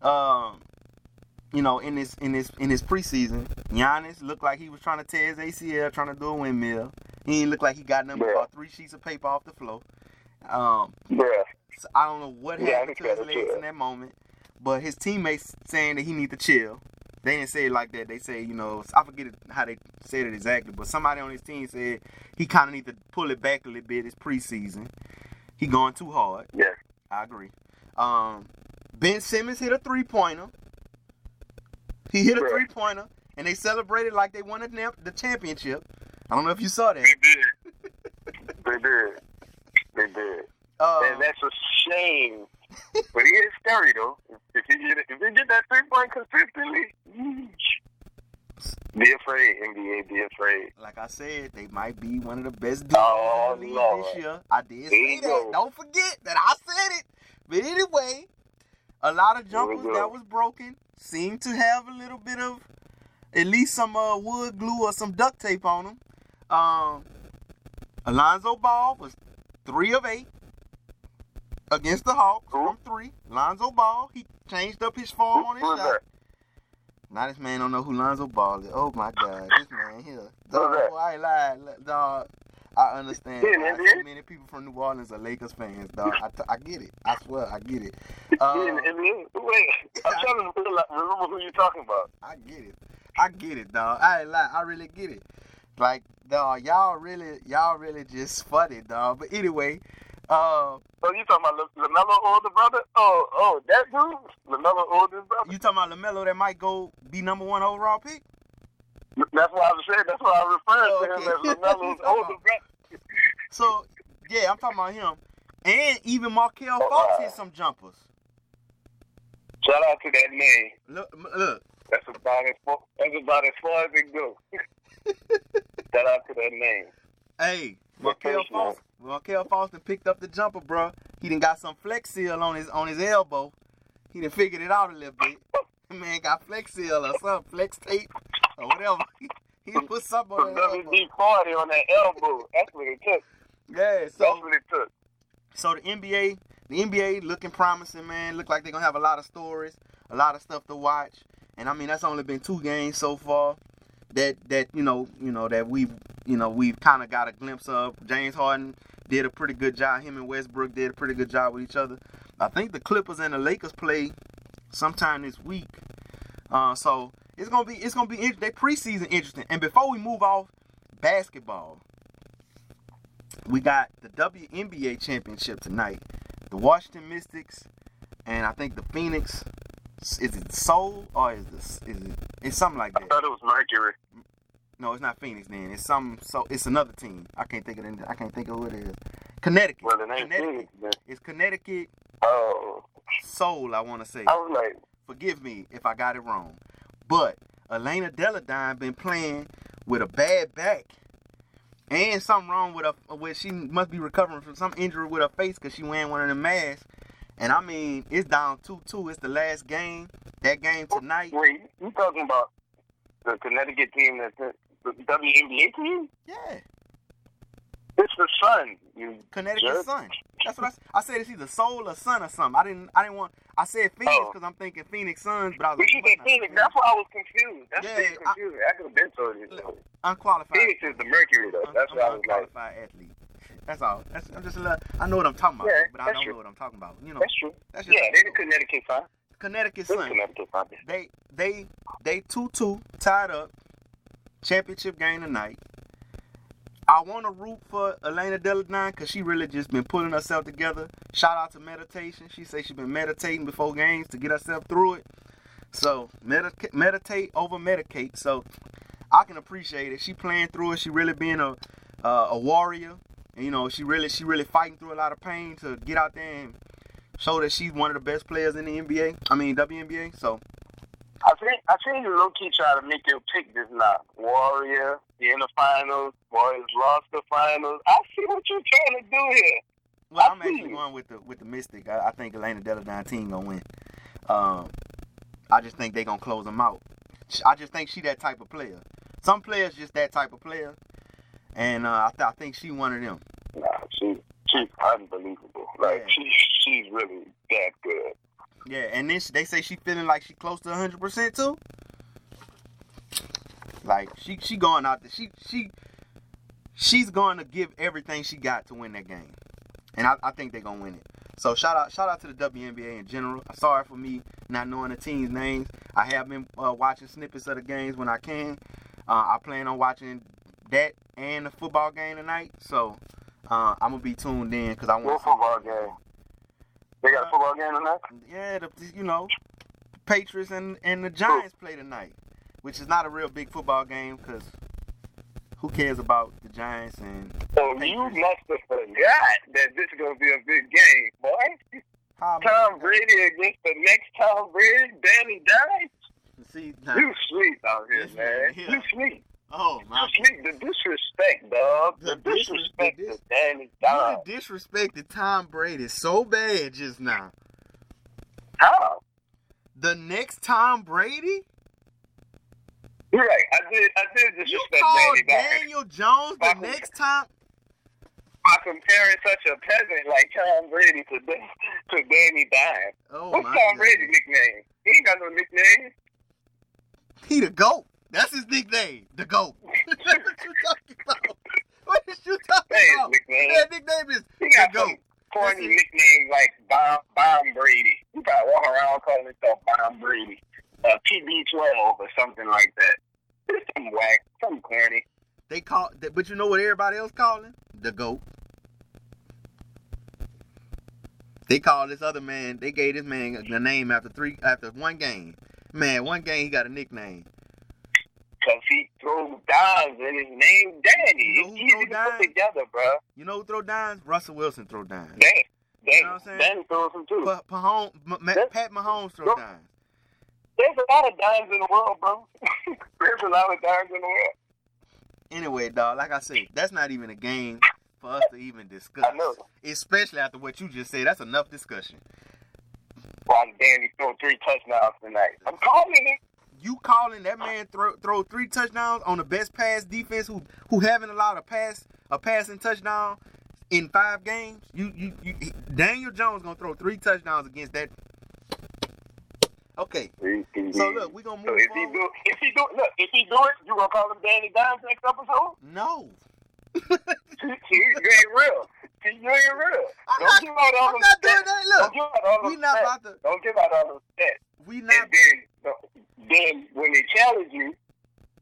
Speaker 1: Um, you know, in this in this in this preseason, Giannis looked like he was trying to tear his ACL, trying to do a windmill. He didn't look like he got nothing but
Speaker 2: Yeah.
Speaker 1: about three sheets of paper off the floor. Um,
Speaker 2: Bruh.
Speaker 1: so I don't know what
Speaker 2: Yeah,
Speaker 1: happened to his legs
Speaker 2: so.
Speaker 1: in that moment, but his teammates saying that he need to chill. They didn't say it like that. They say, you know, I forget how they said it exactly, but somebody on his team said he kind of need to pull it back a little bit. It's preseason. He going too hard.
Speaker 2: Yeah.
Speaker 1: I agree. Um, ben Simmons hit a three pointer. He hit a three pointer, and they celebrated like they won the championship. I don't know if you saw that.
Speaker 2: They did. They did. They did.
Speaker 1: Uh,
Speaker 2: and that's a shame. but he is scary though. If he get if he get that three point consistently, yeesh. be afraid, NBA. Be afraid.
Speaker 1: like I said, they might be one of the best dudes
Speaker 2: Oh,
Speaker 1: in the league
Speaker 2: Lord.
Speaker 1: this year. I did
Speaker 2: There
Speaker 1: say that.
Speaker 2: go.
Speaker 1: Don't forget that I said it. But anyway, a lot of jumpers that was broken seemed to have a little bit of at least some uh, wood glue or some duct tape on them. Um, Alonzo Ball was three of eight against the Hawks
Speaker 2: Who?
Speaker 1: from three. Lonzo Ball, he changed up his form on his
Speaker 2: Who's
Speaker 1: shot.
Speaker 2: that?
Speaker 1: Now this man don't know who Lonzo Ball is. Oh my God, this man here. Dog, I Look, dog. I understand.
Speaker 2: Yeah,
Speaker 1: so
Speaker 2: yeah.
Speaker 1: many people from New Orleans are Lakers fans, dog. I, t- I get it. I swear, I get it.
Speaker 2: Yeah,
Speaker 1: Uh,
Speaker 2: NBA. Wait, I'm trying to remember who you're talking about.
Speaker 1: I get it. I get it, dog. I ain't lie. I really get it. Like, dog, y'all really, y'all really just funny, dog. But anyway, Uh,
Speaker 2: Oh, you talking about La- Lamelo older brother? Oh, oh, that dude, Lamelo older brother.
Speaker 1: you talking about Lamelo that might go be number one overall pick?
Speaker 2: That's what I was saying. That's what I referred
Speaker 1: Oh,
Speaker 2: to him as Lamelo's older brother.
Speaker 1: So yeah, I'm talking about him, and even Markelle
Speaker 2: Oh,
Speaker 1: Fultz
Speaker 2: wow.
Speaker 1: hit some jumpers.
Speaker 2: Shout out to that man.
Speaker 1: Look, look,
Speaker 2: That's about as far, that's about as far as it goes. Shout out to that name.
Speaker 1: hey, Markelle Fultz, Markelle done picked up the jumper, bro. He done got some flex seal on his on his elbow. He done figured it out a little bit. Man got flex seal or something, flex tape or whatever. He put something on that elbow.
Speaker 2: WD forty on that elbow. That's what it took.
Speaker 1: Yeah,
Speaker 2: That's
Speaker 1: so
Speaker 2: what it took.
Speaker 1: So the NBA, the NBA looking promising, man. Look like they're gonna have a lot of stories, a lot of stuff to watch. And I mean, that's only been two games so far that that you know, you know that we've you know we've kind of got a glimpse of. James Harden did a pretty good job. Him and Westbrook did a pretty good job with each other. I think the Clippers and the Lakers play sometime this week. Uh, so it's gonna be it's gonna be they preseason interesting. And before we move off basketball, we got the WNBA championship tonight. The Washington Mystics and I think the Phoenix. Is it Soul or is this is it? It's something like that.
Speaker 2: I thought it was Mercury.
Speaker 1: No, it's not Phoenix. Then it's some. So it's another team. I can't think of it. I can't think of who it is. Connecticut.
Speaker 2: Well, the name
Speaker 1: Connecticut.
Speaker 2: Phoenix.
Speaker 1: It's Connecticut
Speaker 2: Oh,
Speaker 1: Soul. I want to say.
Speaker 2: I was like,
Speaker 1: Forgive me if I got it wrong. But Elena Delle Donne been playing with a bad back. And something wrong with her, with she must be recovering from some injury with her face because she wearing one of the masks. And I mean, it's down 2-2. It's the last game. That game tonight.
Speaker 2: wait, you talking about the Connecticut team that's the WNBA team?
Speaker 1: Yeah,
Speaker 2: It's the Sun. You
Speaker 1: Connecticut
Speaker 2: jerk.
Speaker 1: Sun. That's what I, said. I said It's either Soul or Sun or something. I didn't. I didn't want. I said oh. Phoenix
Speaker 2: Oh.
Speaker 1: because I'm thinking Phoenix Suns, but I was like?
Speaker 2: Phoenix. That's why I was confused. That's
Speaker 1: Yeah, I-
Speaker 2: confusing. I, could have been told you.
Speaker 1: Look, unqualified.
Speaker 2: Phoenix is the Mercury, though. That's what I was like.
Speaker 1: unqualified athlete. That's all. That's, I'm just a little, I know what I'm talking about,
Speaker 2: Yeah,
Speaker 1: but I don't
Speaker 2: true.
Speaker 1: know what I'm talking about. You know,
Speaker 2: That's true.
Speaker 1: that's just
Speaker 2: Yeah, they're the Connecticut Sun.
Speaker 1: Connecticut Sun.
Speaker 2: Connecticut Sun.
Speaker 1: They they they two two tied up. Championship game tonight. I want to root for Elena Delle Donne because she really just been pulling herself together. Shout out to meditation. She say she's been meditating before games to get herself through it. So meditate over medicate. So I can appreciate it. She playing through it. She really being a uh, a warrior. And, you know, she really she really fighting through a lot of pain to get out there and show that she's one of the best players in the NBA. I mean WNBA. So
Speaker 2: I think I you low key try to make your pick this night. Warrior, the in the finals. Warriors lost the finals. I see what you're trying to do here.
Speaker 1: Well,
Speaker 2: I
Speaker 1: I'm
Speaker 2: see
Speaker 1: actually going with the with the Mystic. I, I think Elena Delle Donne team gonna win. Um, I just think they gonna close them out. I just think she that type of player. Some players just that type of player, and uh, I, th- I think she one of them.
Speaker 2: Nah, she she's unbelievable. Like
Speaker 1: Yeah.
Speaker 2: she she's really that good.
Speaker 1: Yeah, and then she, they say she feeling like she close to 100 percent too. Like she she going out there. She she she's going to give everything she got to win that game, and I, I think they're gonna win it. So shout out shout out to the WNBA in general. Sorry for me not knowing the teams' names. I have been uh, watching snippets of the games when I can. Uh, I plan on watching that and the football game tonight. So uh, I'm gonna be tuned in because I want
Speaker 2: What football game? They got a football game tonight?
Speaker 1: yeah, the, you know, the Patriots and, and the Giants play tonight, which is not a real big football game because who cares about the Giants and
Speaker 2: So you must have forgot that this is gonna be a big game, boy.
Speaker 1: how
Speaker 2: Tom Brady against the next Tom Brady, Danny Dimes.
Speaker 1: See, now,
Speaker 2: You sleep out here, man. You sleep.
Speaker 1: Oh my,
Speaker 2: You. The disrespect, dog.
Speaker 1: The
Speaker 2: The, disrespect
Speaker 1: dis-
Speaker 2: to Danny Dimes.
Speaker 1: you disrespected Tom Brady so bad just now.
Speaker 2: How?
Speaker 1: The next Tom Brady,
Speaker 2: You're right. I did. I did
Speaker 1: you
Speaker 2: disrespect
Speaker 1: called
Speaker 2: Danny Dimes.
Speaker 1: Daniel Jones the next time.
Speaker 2: By comparing such a peasant like Tom Brady to to Danny Dimes.
Speaker 1: Oh
Speaker 2: What's
Speaker 1: my
Speaker 2: Tom. Brady's nickname? He ain't got no nickname.
Speaker 1: He the GOAT. That's his nickname, the GOAT. That's what you talking about. What is you talking
Speaker 2: That
Speaker 1: about?
Speaker 2: nickname.
Speaker 1: That nickname is
Speaker 2: He
Speaker 1: the
Speaker 2: got
Speaker 1: GOAT.
Speaker 2: corny nickname like Bomb, Bomb Brady. You probably walk around calling himself Bomb Brady. Uh, TB12 or something like that. It's some whack, some corny.
Speaker 1: They call, but you know what everybody else calling? The GOAT. They called this other man. They gave this man a name after three after one game. Man, one game he got a nickname.
Speaker 2: Cause he throws dimes and his name Danny.
Speaker 1: You know who
Speaker 2: it's easy
Speaker 1: throw
Speaker 2: to
Speaker 1: dimes?
Speaker 2: put together, bro.
Speaker 1: You know who throw dimes? Russell Wilson throw dimes.
Speaker 2: Danny, Danny,
Speaker 1: You know what I'm saying?
Speaker 2: Danny throws them too.
Speaker 1: Pa- Ma- Pat Mahomes throw dimes.
Speaker 2: There's a lot of dimes in the world, bro. There's a lot of dimes in the world.
Speaker 1: Anyway, dog, like I said, that's not even a game for us to even discuss.
Speaker 2: I know.
Speaker 1: Especially after what you just said. That's enough discussion.
Speaker 2: Watch Danny throw three touchdowns tonight. I'm calling it.
Speaker 1: You calling that man throw throw three touchdowns on the best pass defense who who haven't allowed a pass a passing touchdown in five games? You you, you Daniel Jones gonna throw three touchdowns against that. Okay, so look, we gonna
Speaker 2: So
Speaker 1: move
Speaker 2: if he do, if he do, look, if he do it, you gonna call him Danny Dimes next episode?
Speaker 1: No,
Speaker 2: you ain't real. You ain't real.
Speaker 1: I'm
Speaker 2: Don't
Speaker 1: not.
Speaker 2: give out all
Speaker 1: I'm
Speaker 2: them
Speaker 1: not doing
Speaker 2: stats.
Speaker 1: that.
Speaker 2: Don't
Speaker 1: Look,
Speaker 2: give out all
Speaker 1: we
Speaker 2: those
Speaker 1: not
Speaker 2: stats.
Speaker 1: about to.
Speaker 2: Don't give out all those stats.
Speaker 1: We
Speaker 2: And
Speaker 1: not.
Speaker 2: then, then when they challenge you,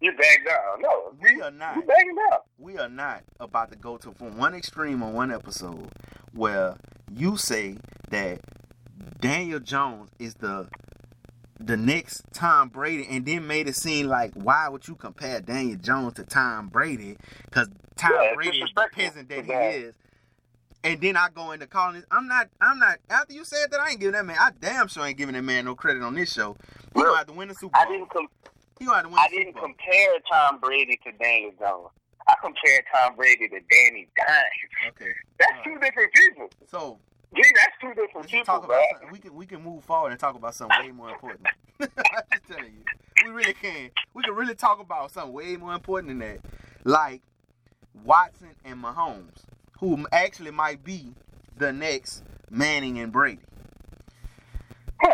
Speaker 2: you back down. No,
Speaker 1: We are not.
Speaker 2: You backing down.
Speaker 1: we are not about to go to from one extreme on one episode where you say that Daniel Jones is the the next Tom Brady and then made it seem like why would you compare Daniel Jones to Tom Brady because Tom
Speaker 2: Yeah,
Speaker 1: Brady is the peasant that he is and then I go into calling I'm not I'm not after you said that I ain't giving that man I damn sure ain't giving that man no credit on this show he gonna have to win the Super Bowl.
Speaker 2: I didn't. Com-
Speaker 1: he gonna have to win
Speaker 2: I didn't compare Tom Brady to Daniel Jones. I compared Tom Brady to Danny Dimes.
Speaker 1: okay
Speaker 2: That's
Speaker 1: All
Speaker 2: two different people.
Speaker 1: so
Speaker 2: Gee, that's two different people,
Speaker 1: talk about. We can we can move forward and talk about something way more important. I'm just telling you, we really can. We can really talk about something way more important than that, like Watson and Mahomes, who actually might be the next Manning and Brady.
Speaker 2: Uh,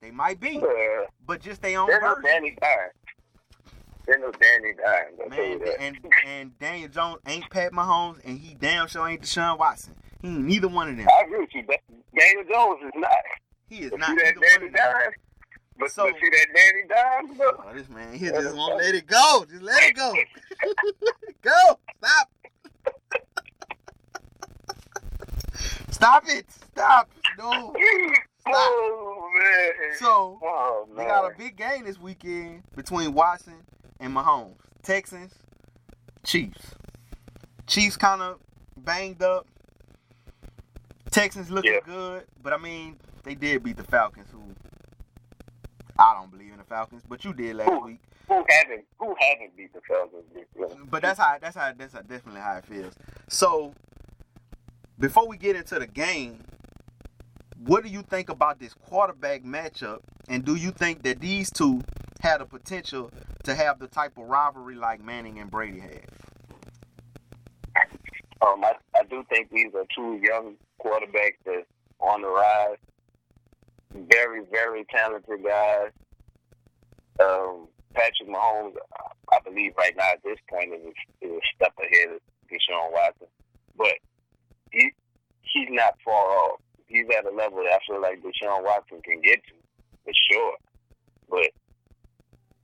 Speaker 1: They might be,
Speaker 2: uh,
Speaker 1: but just their own
Speaker 2: there's no. Danny Dimes. There's no Danny Dimes. I'll tell you
Speaker 1: Man, and and Daniel Jones ain't Pat Mahomes, and he damn sure ain't Deshaun Watson. He ain't neither one of them.
Speaker 2: I agree with you. but Daniel Jones is not.
Speaker 1: He is
Speaker 2: But
Speaker 1: not
Speaker 2: see that Danny. Dimes? But,
Speaker 1: So-
Speaker 2: but see that Danny Dimes, look.
Speaker 1: Oh, this man, he just won't let it go. Just let it go. go. Stop. Stop it. Stop. No.
Speaker 2: Oh, man.
Speaker 1: So
Speaker 2: oh,
Speaker 1: we
Speaker 2: man.
Speaker 1: got a big game this weekend between Watson and Mahomes. Texans, Chiefs. Chiefs kind of banged up. Texans looking
Speaker 2: Yeah.
Speaker 1: good, but I mean they did beat the Falcons, who I don't believe in the Falcons, but you did last
Speaker 2: Who?
Speaker 1: week.
Speaker 2: Who haven't, who haven't beat the Falcons?
Speaker 1: But that's how that's how that's how definitely how it feels. So before we get into the game, what do you think about this quarterback matchup? And do you think that these two had the potential to have the type of rivalry like Manning and Brady had?
Speaker 2: Um, I, I do think these are two young quarterbacks that's on the rise. Very, very talented guys. Um, Patrick Mahomes, I believe right now at this point is a, is a step ahead of Deshaun Watson, but he he's not far off. He's at a level that I feel like Deshaun Watson can get to for sure. But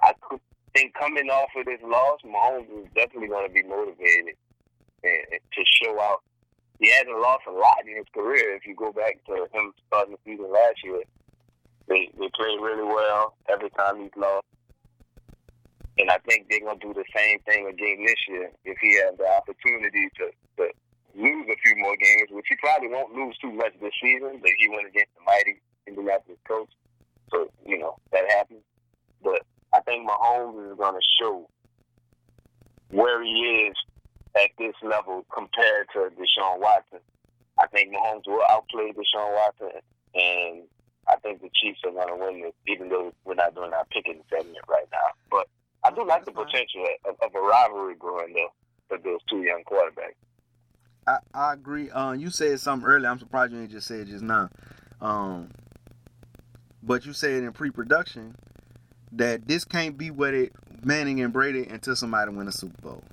Speaker 2: I could think coming off of this loss, Mahomes is definitely going to be motivated and, and to show out. He hasn't lost a lot in his career. If you go back to him starting the season last year, they they played really well every time he's lost. And I think they're gonna do the same thing again this year if he has the opportunity to, to lose a few more games, which he probably won't lose too much this season, but he went against the mighty Indianapolis Colts. So, you know, that happens. But I think Mahomes is gonna show where he is at this level compared to Deshaun Watson. I think Mahomes will outplay Deshaun Watson, and I think the Chiefs are going to win this, even though we're not doing our picking segment right now. But I do like the potential of, of a rivalry growing though for those two young quarterbacks.
Speaker 1: I, I agree. Uh, you said something earlier. I'm surprised you ain't just said just now. Um, but you said in pre-production that this can't be what it Manning and Brady until somebody win a Super Bowl,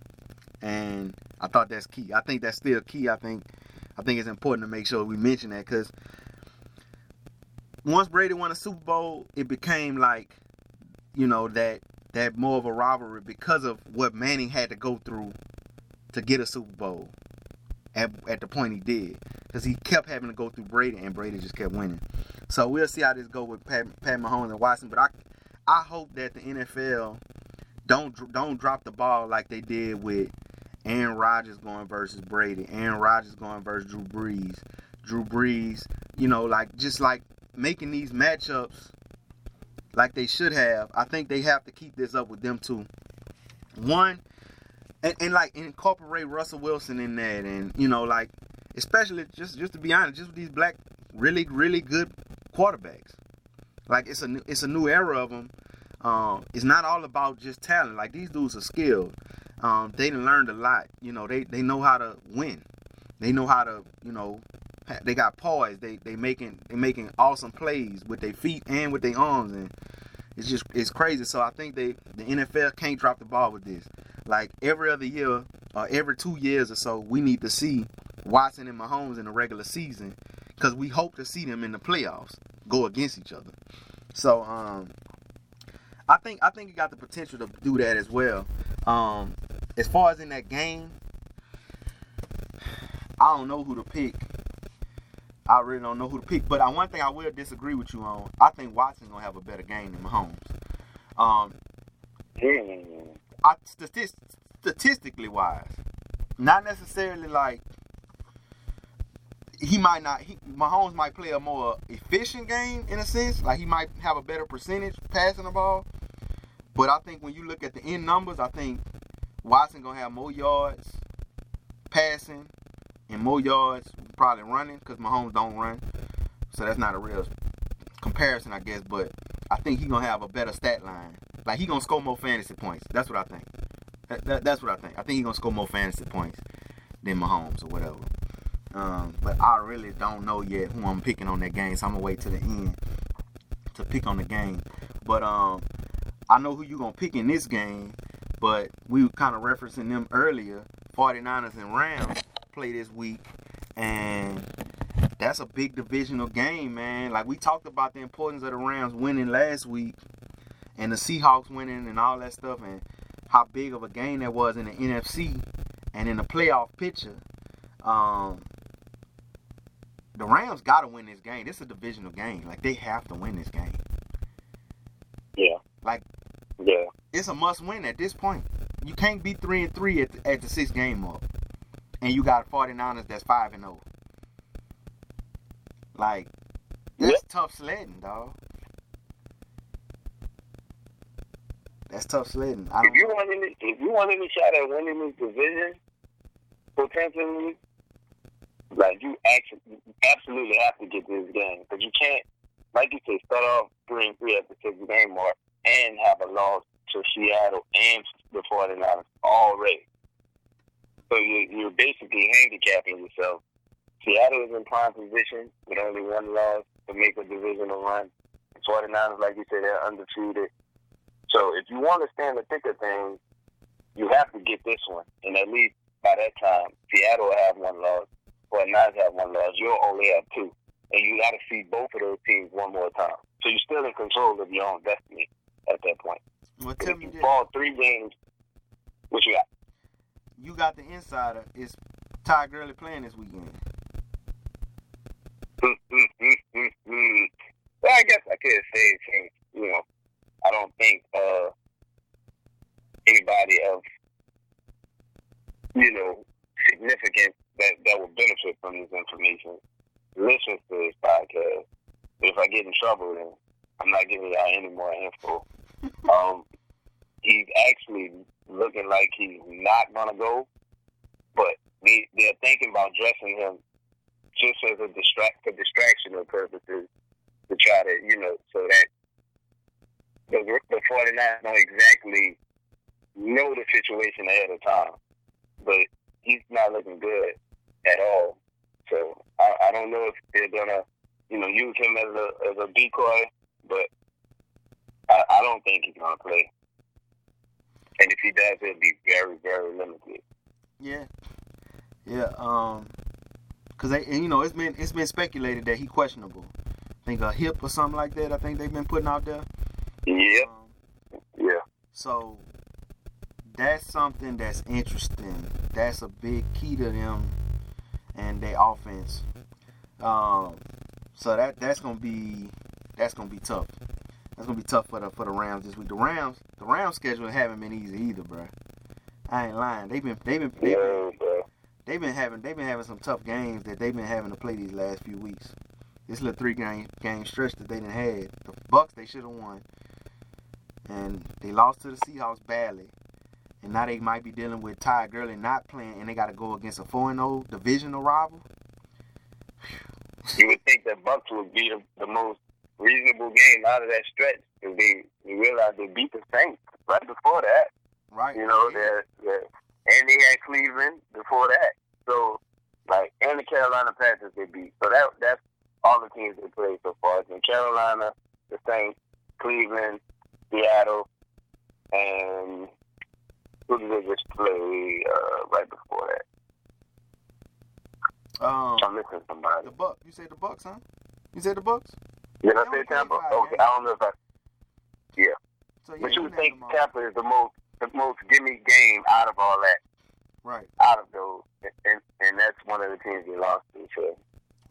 Speaker 1: and I thought that's key. I think that's still key. I think I think it's important to make sure we mention that because once Brady won a Super Bowl, it became like you know that that more of a rivalry because of what Manning had to go through to get a Super Bowl at, at the point he did. because he kept having to go through Brady, and Brady just kept winning. So we'll see how this go with Pat, Pat Mahomes and Watson. But I, I hope that the NFL don't don't drop the ball like they did with Aaron Rodgers going versus Brady, Aaron Rodgers going versus Drew Brees, Drew Brees. You know, like just like making these matchups like they should have. I think they have to keep this up with them too. One, and, and like incorporate Russell Wilson in that, and you know, like especially just just to be honest, just with these black really really good quarterbacks. Like it's a new, it's a new era of them. Um, it's not all about just talent. Like these dudes are skilled. Um, they learned a lot. You know, they they know how to win. They know how to you know they got poise. They they making they making awesome plays with their feet and with their arms, and it's just it's crazy. So I think they the NFL can't drop the ball with this. Like every other year or every two years or so, we need to see Watson and Mahomes in the regular season because we hope to see them in the playoffs go against each other. So um, I think I think you got the potential to do that as well. Um, as far as in that game, I don't know who to pick. I really don't know who to pick. But I, one thing I will disagree with you on, I think Watson's gonna have a better game than Mahomes. Um, statistically wise, not necessarily like he might not. He, Mahomes might play a more efficient game in a sense. Like he might have a better percentage passing the ball. But I think when you look at the end numbers, I think Watson gonna have more yards passing and more yards probably running because Mahomes don't run. So that's not a real comparison, I guess. But I think he's gonna have a better stat line. Like he's gonna score more fantasy points. That's what I think. That, that, that's what I think. I think he's gonna score more fantasy points than Mahomes or whatever. Um, but I really don't know yet who I'm picking on that game, so I'm gonna wait to the end to pick on the game. But um, I know who you're gonna pick in this game. But we were kind of referencing them earlier. 49ers and Rams play this week, and that's a big divisional game, man. Like we talked about the importance of the Rams winning last week, and the Seahawks winning, and all that stuff, and how big of a game that was in the NFC and in the playoff picture. Um, the Rams got to win this game. This is a divisional game. Like they have to win this game.
Speaker 2: Yeah.
Speaker 1: Like
Speaker 2: yeah,
Speaker 1: it's a must win at this point. You can't be three and three at the, at the sixth game up, and you got 49ers that's five and zero. Like that's yep. tough sledding, dog. That's tough sledding.
Speaker 2: if you want any, if you want any shot at winning this division, potentially, like you actually absolutely have to get this game because you can't, like you said, start off three and three at the sixth game mark and have a loss to Seattle and the 49ers already. So you're, you're basically handicapping yourself. Seattle is in prime position with only one loss to make a divisional run. The 49ers, like you said, they're undefeated. So if you want to stand the thick of things, you have to get this one. And at least by that time, Seattle will have one loss, 49ers have one loss. You'll only have two. And you got to see both of those teams one more time. So you're still in control of your own destiny at that point.
Speaker 1: Well, tell if
Speaker 2: me
Speaker 1: you
Speaker 2: this. fall three games, what you got?
Speaker 1: You got the insider. Is Ty Gurley playing this weekend?
Speaker 2: Mm, mm, mm, well, I guess I could say, you know, I don't think uh, anybody of, you know, significant that, that will benefit from this information listens to this podcast. But if I get in trouble, then I'm not giving y'all any more info. Um, he's actually looking like he's not gonna go, but they they're thinking about dressing him just as a distract for distractional purposes to try to you know so that the the 49 don't exactly know the situation ahead of time, but he's not looking good at all. So I, I don't know if they're gonna you know use him as a as a decoy, but I, I don't think he's gonna play. And if he does, it'll be very, very limited.
Speaker 1: Yeah, yeah. Um, cause they, and you know, it's been it's been speculated that he questionable. I think a hip or something like that. I think they've been putting out there.
Speaker 2: Yep. Um, yeah.
Speaker 1: So that's something that's interesting. That's a big key to them and their offense. Um, so that that's gonna be that's gonna be tough. That's gonna be tough for the for the Rams this week. The Rams the Rams schedule haven't been easy either, bro. I ain't lying. They've been they've been they've been,
Speaker 2: Yeah,
Speaker 1: they've been having they've been having some tough games that they've been having to play these last few weeks. This little three game game stretch that they didn't had. The Bucks they should have won, and they lost to the Seahawks badly. And now they might be dealing with Ty Gurley not playing, and they got to go against a four and zero divisional rival.
Speaker 2: You would think that Bucks would be the, the most reasonable game out of that stretch because they you realize they beat the Saints right before that.
Speaker 1: Right.
Speaker 2: You know,
Speaker 1: Yeah.
Speaker 2: they're, they're, and they had Cleveland before that. So, like, and the Carolina Panthers they beat. So that that's all the teams they played so far. It's in Carolina, the Saints, Cleveland, Seattle, and who did they just play uh, right before that?
Speaker 1: Um,
Speaker 2: I'm missing somebody.
Speaker 1: You said the Bucks, huh? You said the Bucks.
Speaker 2: Did I say Tampa? Okay. I don't know if I. Yeah.
Speaker 1: So yeah,
Speaker 2: But you would think. Tampa is the most the most gimme game out of all that,
Speaker 1: Right.
Speaker 2: out of those, and and that's one of the teams they lost to. So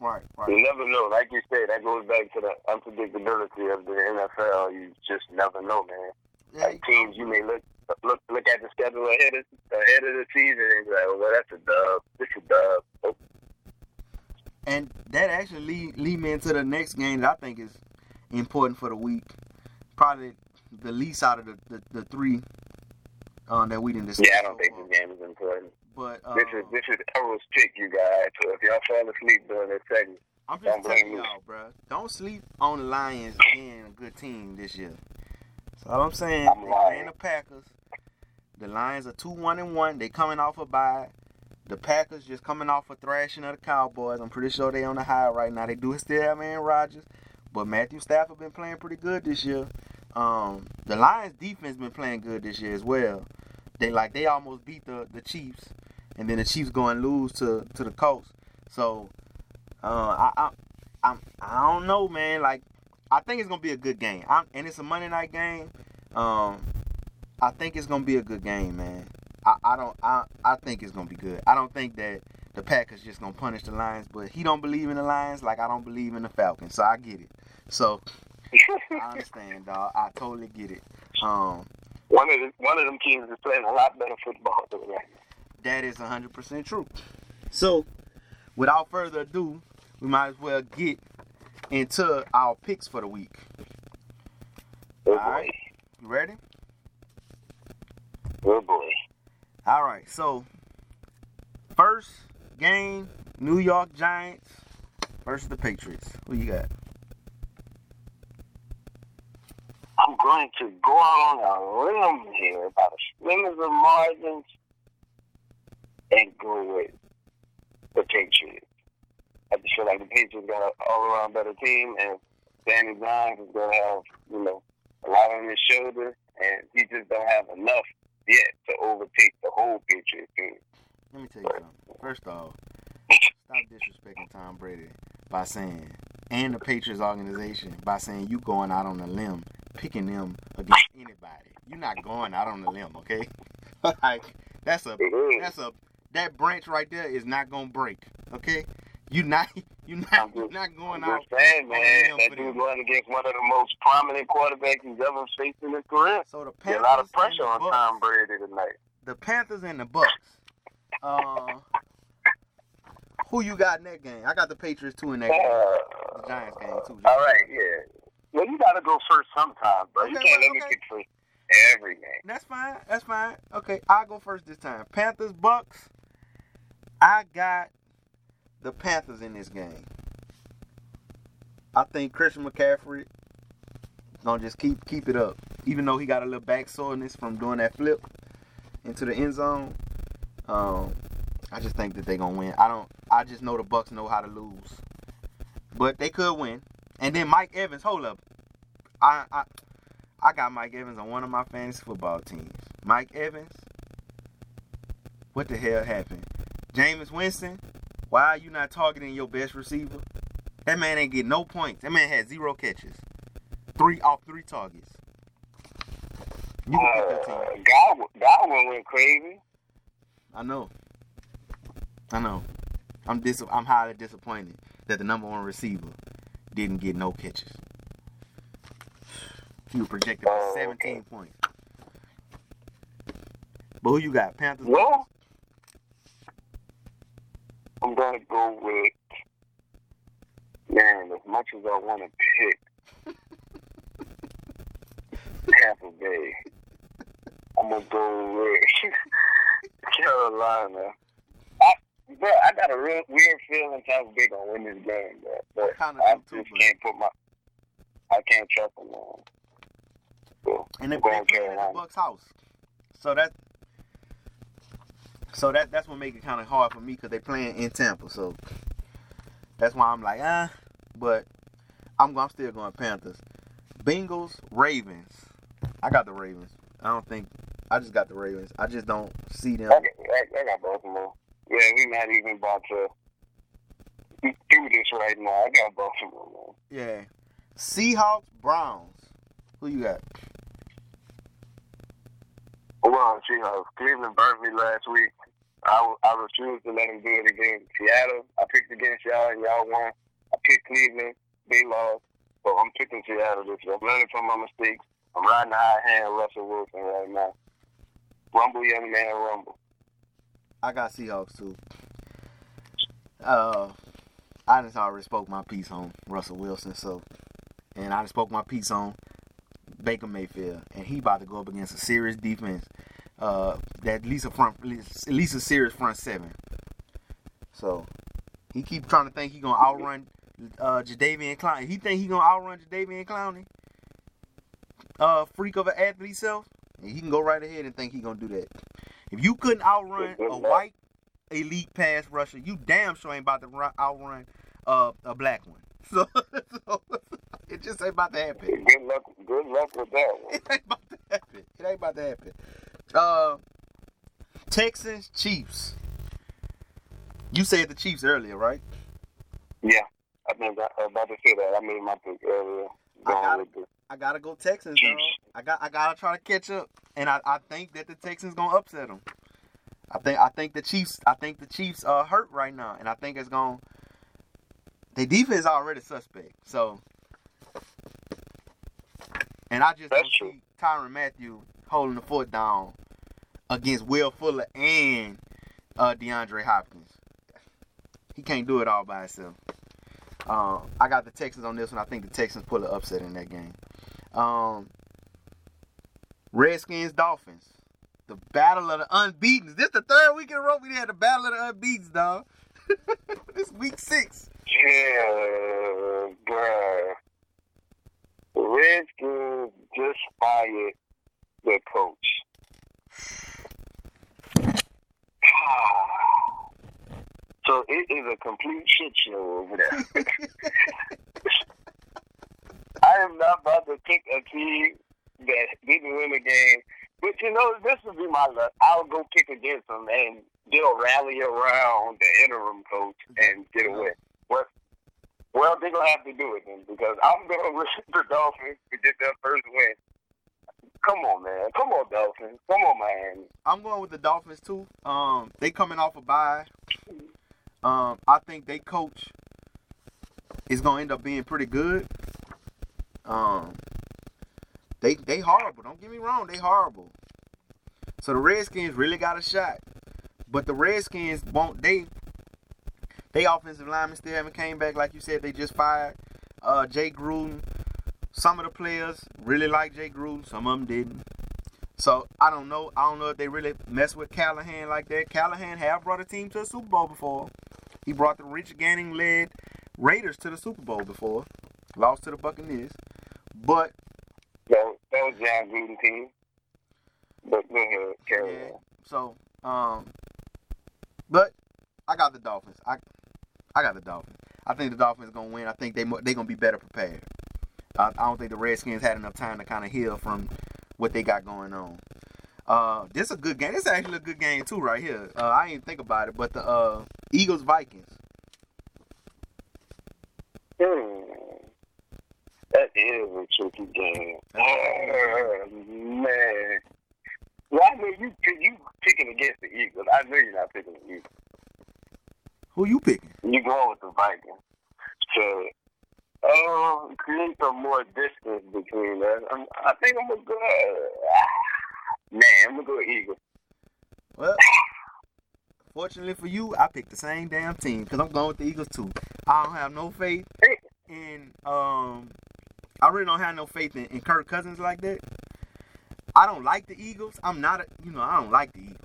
Speaker 1: Right. Right.
Speaker 2: you never know. Like you said, that goes back to the unpredictability of the NFL. You just never know, man.
Speaker 1: Yeah,
Speaker 2: Like teams, you may look look look at the schedule ahead of ahead of the season and be like, well, that's a dub. This is a dub. Oh,
Speaker 1: And that actually lead, lead me into the next game that I think is important for the week. Probably the least out of the, the, the three um, that we didn't discuss.
Speaker 2: Yeah, I don't
Speaker 1: so
Speaker 2: think this game is important.
Speaker 1: But uh,
Speaker 2: This is this is Errol's pick, you guys. So if y'all fall asleep during this segment,
Speaker 1: I'm
Speaker 2: don't
Speaker 1: just
Speaker 2: blame
Speaker 1: telling
Speaker 2: me.
Speaker 1: y'all, bro. Don't sleep on the Lions being a good team this year. That's all I'm saying.
Speaker 2: I'm
Speaker 1: they
Speaker 2: lying.
Speaker 1: playing the Packers. The Lions are two one and one. They coming off a bye. The Packers just coming off a thrashing of the Cowboys. I'm pretty sure they on the high right now. They do still have Aaron Rodgers, but Matthew Stafford been playing pretty good this year. Um, the Lions defense been playing good this year as well. They like they almost beat the, the Chiefs, and then the Chiefs going lose to, to the Colts. So uh, I, I I'm I don't know, man. Like I think it's gonna be a good game. I'm, and it's a Monday night game. Um, I think it's gonna be a good game, man. I, I don't I I think it's gonna be good. I don't think that the Packers just gonna punish the Lions, but he don't believe in the Lions like I don't believe in the Falcons. So I get it. So I understand, dog. I totally get it. Um,
Speaker 2: one of the, one of them teams is playing a lot better football than that.
Speaker 1: that is 100% true. So, without further ado, we might as well get into our picks for the week.
Speaker 2: Oh
Speaker 1: All right. You ready?
Speaker 2: oh boy.
Speaker 1: All right. So, first game, New York Giants versus the Patriots. Who you got?
Speaker 2: I'm going to go out on a limb here about as slim as the margins and go with the Patriots. I just feel like the Patriots got an all-around better team, and Danny Dimes is going to have, you know, a lot on his shoulder, and he just don't have enough yet to overtake the whole Patriots team.
Speaker 1: Let me tell you something. First off, stop disrespecting Tom Brady by saying, and the Patriots organization by saying you going out on a limb, picking them against anybody. You're not going out on a limb, okay? like that's a that's a that branch right there is not gonna break, okay? You not you not you not going
Speaker 2: I'm
Speaker 1: out.
Speaker 2: just saying, man, that
Speaker 1: them.
Speaker 2: going against one of the most prominent quarterbacks he's ever faced in his career.
Speaker 1: So the Panthers
Speaker 2: a lot of pressure on
Speaker 1: Bucks-
Speaker 2: Tom Brady tonight.
Speaker 1: The Panthers and the Bucks. Uh, who you got in that game? I got the Patriots too in that game.
Speaker 2: Uh,
Speaker 1: The Giants game too.
Speaker 2: All right, yeah. Well, you got to go first sometime, bro. you can't let me
Speaker 1: okay.
Speaker 2: pick first every game.
Speaker 1: That's fine. That's fine. Okay, I'll go first this time. Panthers, Bucks. I got the Panthers in this game. I think Christian McCaffrey gonna just keep keep it up, even though he got a little back soreness from doing that flip into the end zone. Um, I just think that they're gonna win. I don't. I just know the Bucks know how to lose, but they could win. And then Mike Evans, hold up. I I I got Mike Evans on one of my fantasy football teams. Mike Evans. What the hell happened? Jameis Winston. Why are you not targeting your best receiver? That man ain't getting no points. That man had zero catches. Three off three targets. You can pick your
Speaker 2: Uh,
Speaker 1: team.
Speaker 2: Godwin, Godwin went crazy.
Speaker 1: I know. I know. I'm dis- I'm highly disappointed that the number one receiver didn't get no catches. He was projected for
Speaker 2: Oh,
Speaker 1: 17 points. But who you got? Panthers?
Speaker 2: Well, I'm gonna go with man. As much as I want to pick Tampa Bay, I'm gonna go with Carolina. I, bro, I got a real weird feeling Tampa Bay gonna win this game, bro. But I
Speaker 1: do too,
Speaker 2: just can't put my. I can't trust them, man. So,
Speaker 1: And they they at the Bucks house. So that so that that's what make it kind of hard for me because they playing in Tampa. So that's why I'm like, ah. But I'm I'm still going Panthers. Bengals, Ravens. I got the Ravens. I don't think I just got the Ravens. I just don't see them.
Speaker 2: I got, I, I got Baltimore. Yeah, we not even about to do this right now. I got Baltimore, man.
Speaker 1: Yeah. Seahawks, Browns. Who you got?
Speaker 2: Well, Seahawks. Cleveland burnt me last week. I, I refused to let them do it again. Seattle, I picked against y'all and y'all won. I picked Cleveland. They lost. So I'm picking Seattle this year. I'm learning from my mistakes. I'm riding high hand Russell Wilson right now. Rumble, young man, rumble.
Speaker 1: I got Seahawks too. Uh, I just already spoke my piece on Russell Wilson, so and I just spoke my piece on Baker Mayfield, and he about to go up against a serious defense. Uh, that at least a front, at least a serious front seven. So he keep trying to think he gonna outrun uh Jadeveon Clowney. He think he gonna outrun Jadeveon Clowney. Uh, freak of an athlete self. And he can go right ahead and think he gonna do that. If you couldn't outrun a white elite pass rusher, you damn sure ain't about to run, outrun uh, a black one. So, so it just ain't about to happen.
Speaker 2: Good luck. Good luck with that one.
Speaker 1: It ain't about to happen. It ain't about to happen. Uh, Texans Chiefs. You said the Chiefs earlier, right?
Speaker 2: Yeah, I think I, about to say that. I made my pick earlier.
Speaker 1: I got
Speaker 2: Going
Speaker 1: it.
Speaker 2: with the
Speaker 1: I gotta go Texans. I got I gotta try to catch up, and I, I think that the Texans gonna upset them. I think I think the Chiefs I think the Chiefs are hurt right now, and I think it's gonna. Their defense is already suspect, so. And I just
Speaker 2: That's
Speaker 1: don't
Speaker 2: true.
Speaker 1: see Tyrann Mathieu holding the foot down against Will Fuller and uh, DeAndre Hopkins. He can't do it all by himself. Um, I got the Texans on this one. I think the Texans pull an upset in that game. Um, Redskins Dolphins. The battle of the unbeaten. This the third week in a row we had the battle of the unbeaten, dog. this week six.
Speaker 2: Yeah, bruh. Redskins just fired their coach. So it is a complete shit show over there. I am not about to pick a team that didn't win the game. But you know, this would be my luck. I'll go kick against them and they'll rally around the interim coach and get a win. What? Well, they're gonna have to do it then because I'm gonna wish the Dolphins to get their first win. Come on, man. Come on, Dolphins. Come on, Miami.
Speaker 1: I'm going with the Dolphins too. Um, they coming off a bye. Um, I think they coach is gonna end up being pretty good. Um, they they horrible. Don't get me wrong, they horrible. So the Redskins really got a shot, but the Redskins won't. They they offensive linemen still haven't came back. Like you said, they just fired uh, Jay Gruden. Some of the players really like Jay Gruden. Some of them didn't. So I don't know. I don't know if they really mess with Callahan like that. Callahan have brought a team to a Super Bowl before. He brought the Rich Gannon led Raiders to the Super Bowl before. Lost to the Buccaneers. But
Speaker 2: That, that was Jon Gruden team. But go ahead, carry
Speaker 1: yeah,
Speaker 2: on.
Speaker 1: so um but I got the Dolphins. I I got the Dolphins. I think the Dolphins gonna win. I think they they gonna be better prepared. I, I don't think the Redskins had enough time to kind of heal from what they got going on. Uh, this is a good game. This is actually a good game too, right here. Uh, I didn't think about it, but the uh, Eagles Vikings.
Speaker 2: Hmm. That is a tricky game. Oh, man. Well, I know you you picking against the Eagles. I know you're not picking the Eagles.
Speaker 1: Who you picking?
Speaker 2: You going with the Vikings. So, um, create some more distance between us. I'm, I think I'm gonna go. Man, I'm gonna go Eagles.
Speaker 1: Well, fortunately for you, I picked the same damn team because I'm going with the Eagles too. I don't have no faith in um. I really don't have no faith in, in Kirk Cousins like that. I don't like the Eagles. I'm not a, you know, I don't like the Eagles.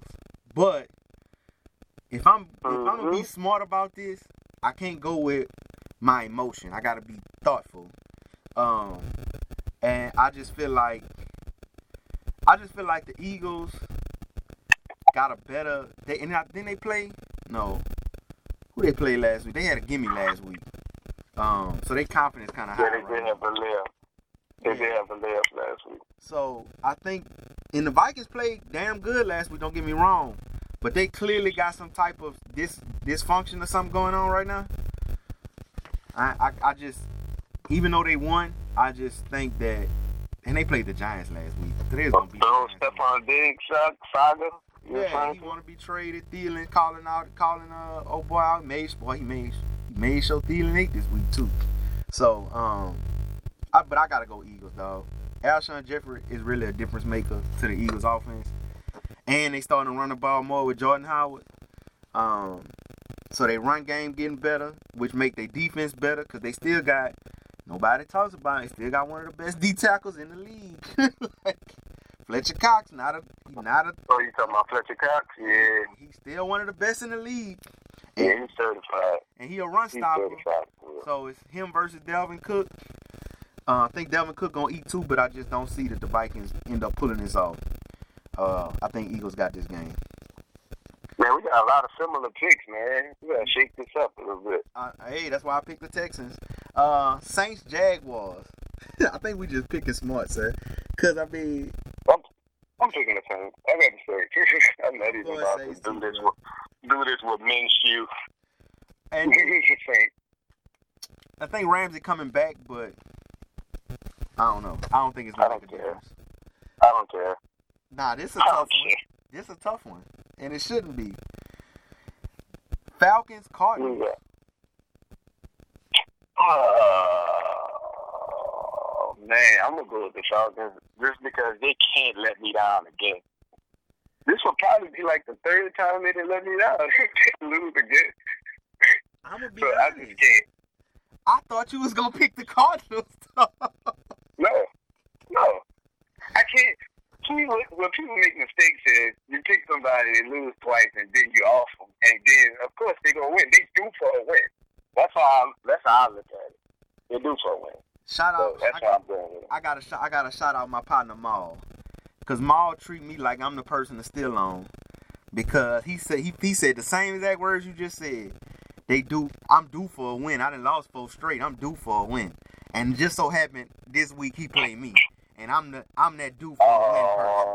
Speaker 1: But if I'm if I'm gonna be
Speaker 2: Mhm.
Speaker 1: smart about this, I can't go with my emotion. I gotta be thoughtful. Um, and I just feel like I just feel like the Eagles got a better. They and I, then they play no. Who they played last week? They had a gimme last week. Um, so their confidence kind of
Speaker 2: Yeah,
Speaker 1: high.
Speaker 2: they
Speaker 1: right
Speaker 2: did have a layup. They did have a layup last week.
Speaker 1: So I think, and the Vikings played damn good last week. Don't get me wrong, but they clearly got some type of dis dysfunction or something going on right now. I, I I just, even though they won, I just think that, and they played the Giants last week. Today's gonna be.
Speaker 2: Stefon Diggs saga.
Speaker 1: Yeah, he want to be traded. Thielen calling out, calling uh, oh boy out. Made boy, he made he made sure Thielen ate this week too. So um, I, but I gotta go Eagles, dog. Alshon Jeffery is really a difference maker to the Eagles offense, and they starting to run the ball more with Jordan Howard. Um, so they run game getting better, which make their defense better because they still got nobody talks about. It, still got one of the best D tackles in the league. like Fletcher Cox, not a not a
Speaker 2: Oh, you talking about Fletcher Cox? Yeah.
Speaker 1: He's still one of the best in the league.
Speaker 2: Yeah,
Speaker 1: And,
Speaker 2: he's certified.
Speaker 1: and he a run
Speaker 2: He's
Speaker 1: stopper.
Speaker 2: certified.
Speaker 1: So it's him versus Dalvin Cook. Uh, I think Dalvin Cook gonna eat too, but I just don't see that the Vikings end up pulling this off. Uh, I think Eagles got this game.
Speaker 2: Man, we got a lot of similar picks, man. We gotta shake this up a little bit.
Speaker 1: Uh, hey, that's why I picked the Texans. Uh, Saints Jaguars. I think we just picking smart, sir. Cause I mean,
Speaker 2: I'm picking the Saints. I gotta say, I'm not even about to do this with do this with Minshew.
Speaker 1: and. I think Ramsey coming back, but I don't know. I don't think it's
Speaker 2: I don't care.
Speaker 1: difference.
Speaker 2: I don't care.
Speaker 1: Nah, this is a tough one. This is a tough one, and it shouldn't be. Falcons, Cardinals.
Speaker 2: Yeah. Oh man, I'm gonna go with the Falcons just because they can't let me down again. This will probably be like the third time they didn't let me down. they lose again,
Speaker 1: I'm gonna be
Speaker 2: so I
Speaker 1: honest.
Speaker 2: just can't.
Speaker 1: I thought you was gonna pick the Cardinals.
Speaker 2: No, no, I can't. See, when people make mistakes is you pick somebody and lose twice, and then you off them, and then of course they gonna win. They do for a win. That's how I, that's how I look at it. They do for a win.
Speaker 1: shout
Speaker 2: So
Speaker 1: out!
Speaker 2: that's
Speaker 1: I,
Speaker 2: how I'm doing with it.
Speaker 1: I got to I got to shout out my partner Maul, cause Maul treat me like I'm the person to steal on, because he said he, he said the same exact words you just said. They do. I'm due for a win. I done lost four straight. I'm due for a win, and just so happened this week he played me, and I'm the I'm that due for a win person.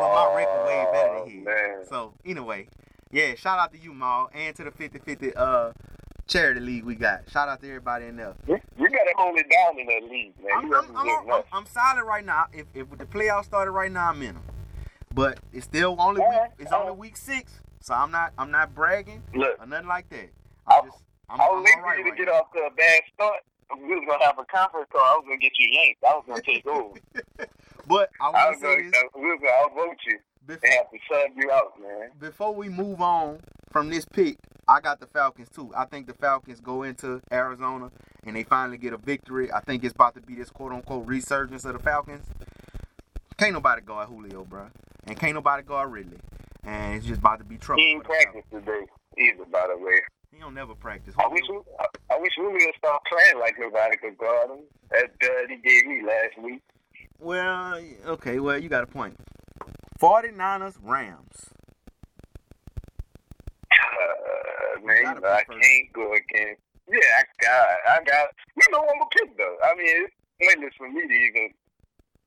Speaker 1: But my record way better than his.
Speaker 2: Oh, Man.
Speaker 1: So anyway, yeah, shout out to you, Maul, and to the 50-50 uh charity league we got. Shout out to everybody in there.
Speaker 2: You, you gotta hold it down in that league, man.
Speaker 1: I'm, I'm, I'm, I'm. I'm solid right now. If, if the playoffs started right now, I'm in them. But it's still only week,
Speaker 2: Alright,
Speaker 1: it's only week six, so I'm not I'm not bragging
Speaker 2: Look,
Speaker 1: or nothing like that.
Speaker 2: I'll-
Speaker 1: I'm just I'm,
Speaker 2: I
Speaker 1: I'm
Speaker 2: for you to
Speaker 1: right
Speaker 2: get
Speaker 1: now.
Speaker 2: off to a bad start. We was gonna have a conference call. I was gonna get you yanked. I was gonna take over.
Speaker 1: But I
Speaker 2: I was
Speaker 1: say
Speaker 2: gonna,
Speaker 1: this
Speaker 2: we was gonna outvote you
Speaker 1: before,
Speaker 2: and have to sub you out, man.
Speaker 1: before we move on from this pick. I got the Falcons too. I think the Falcons go into Arizona and they finally get a victory. I think it's about to be this quote unquote resurgence of the Falcons. Can't nobody guard Julio, bro, and can't nobody guard Ridley, and it's just about to be trouble.
Speaker 2: He
Speaker 1: for
Speaker 2: didn't
Speaker 1: the Falcons.
Speaker 2: practice today either, by the way.
Speaker 1: He don't never practice.
Speaker 2: I wish
Speaker 1: Julio-
Speaker 2: I, I wish Julio start playing like nobody could guard him. That dud he gave me last week.
Speaker 1: Well, okay, well, you got a point. 49ers, Rams.
Speaker 2: Uh, man, you know, I
Speaker 1: first.
Speaker 2: can't go against. Yeah, I got, I got. You know, I'm gonna pick though. I mean, it's pointless for me to even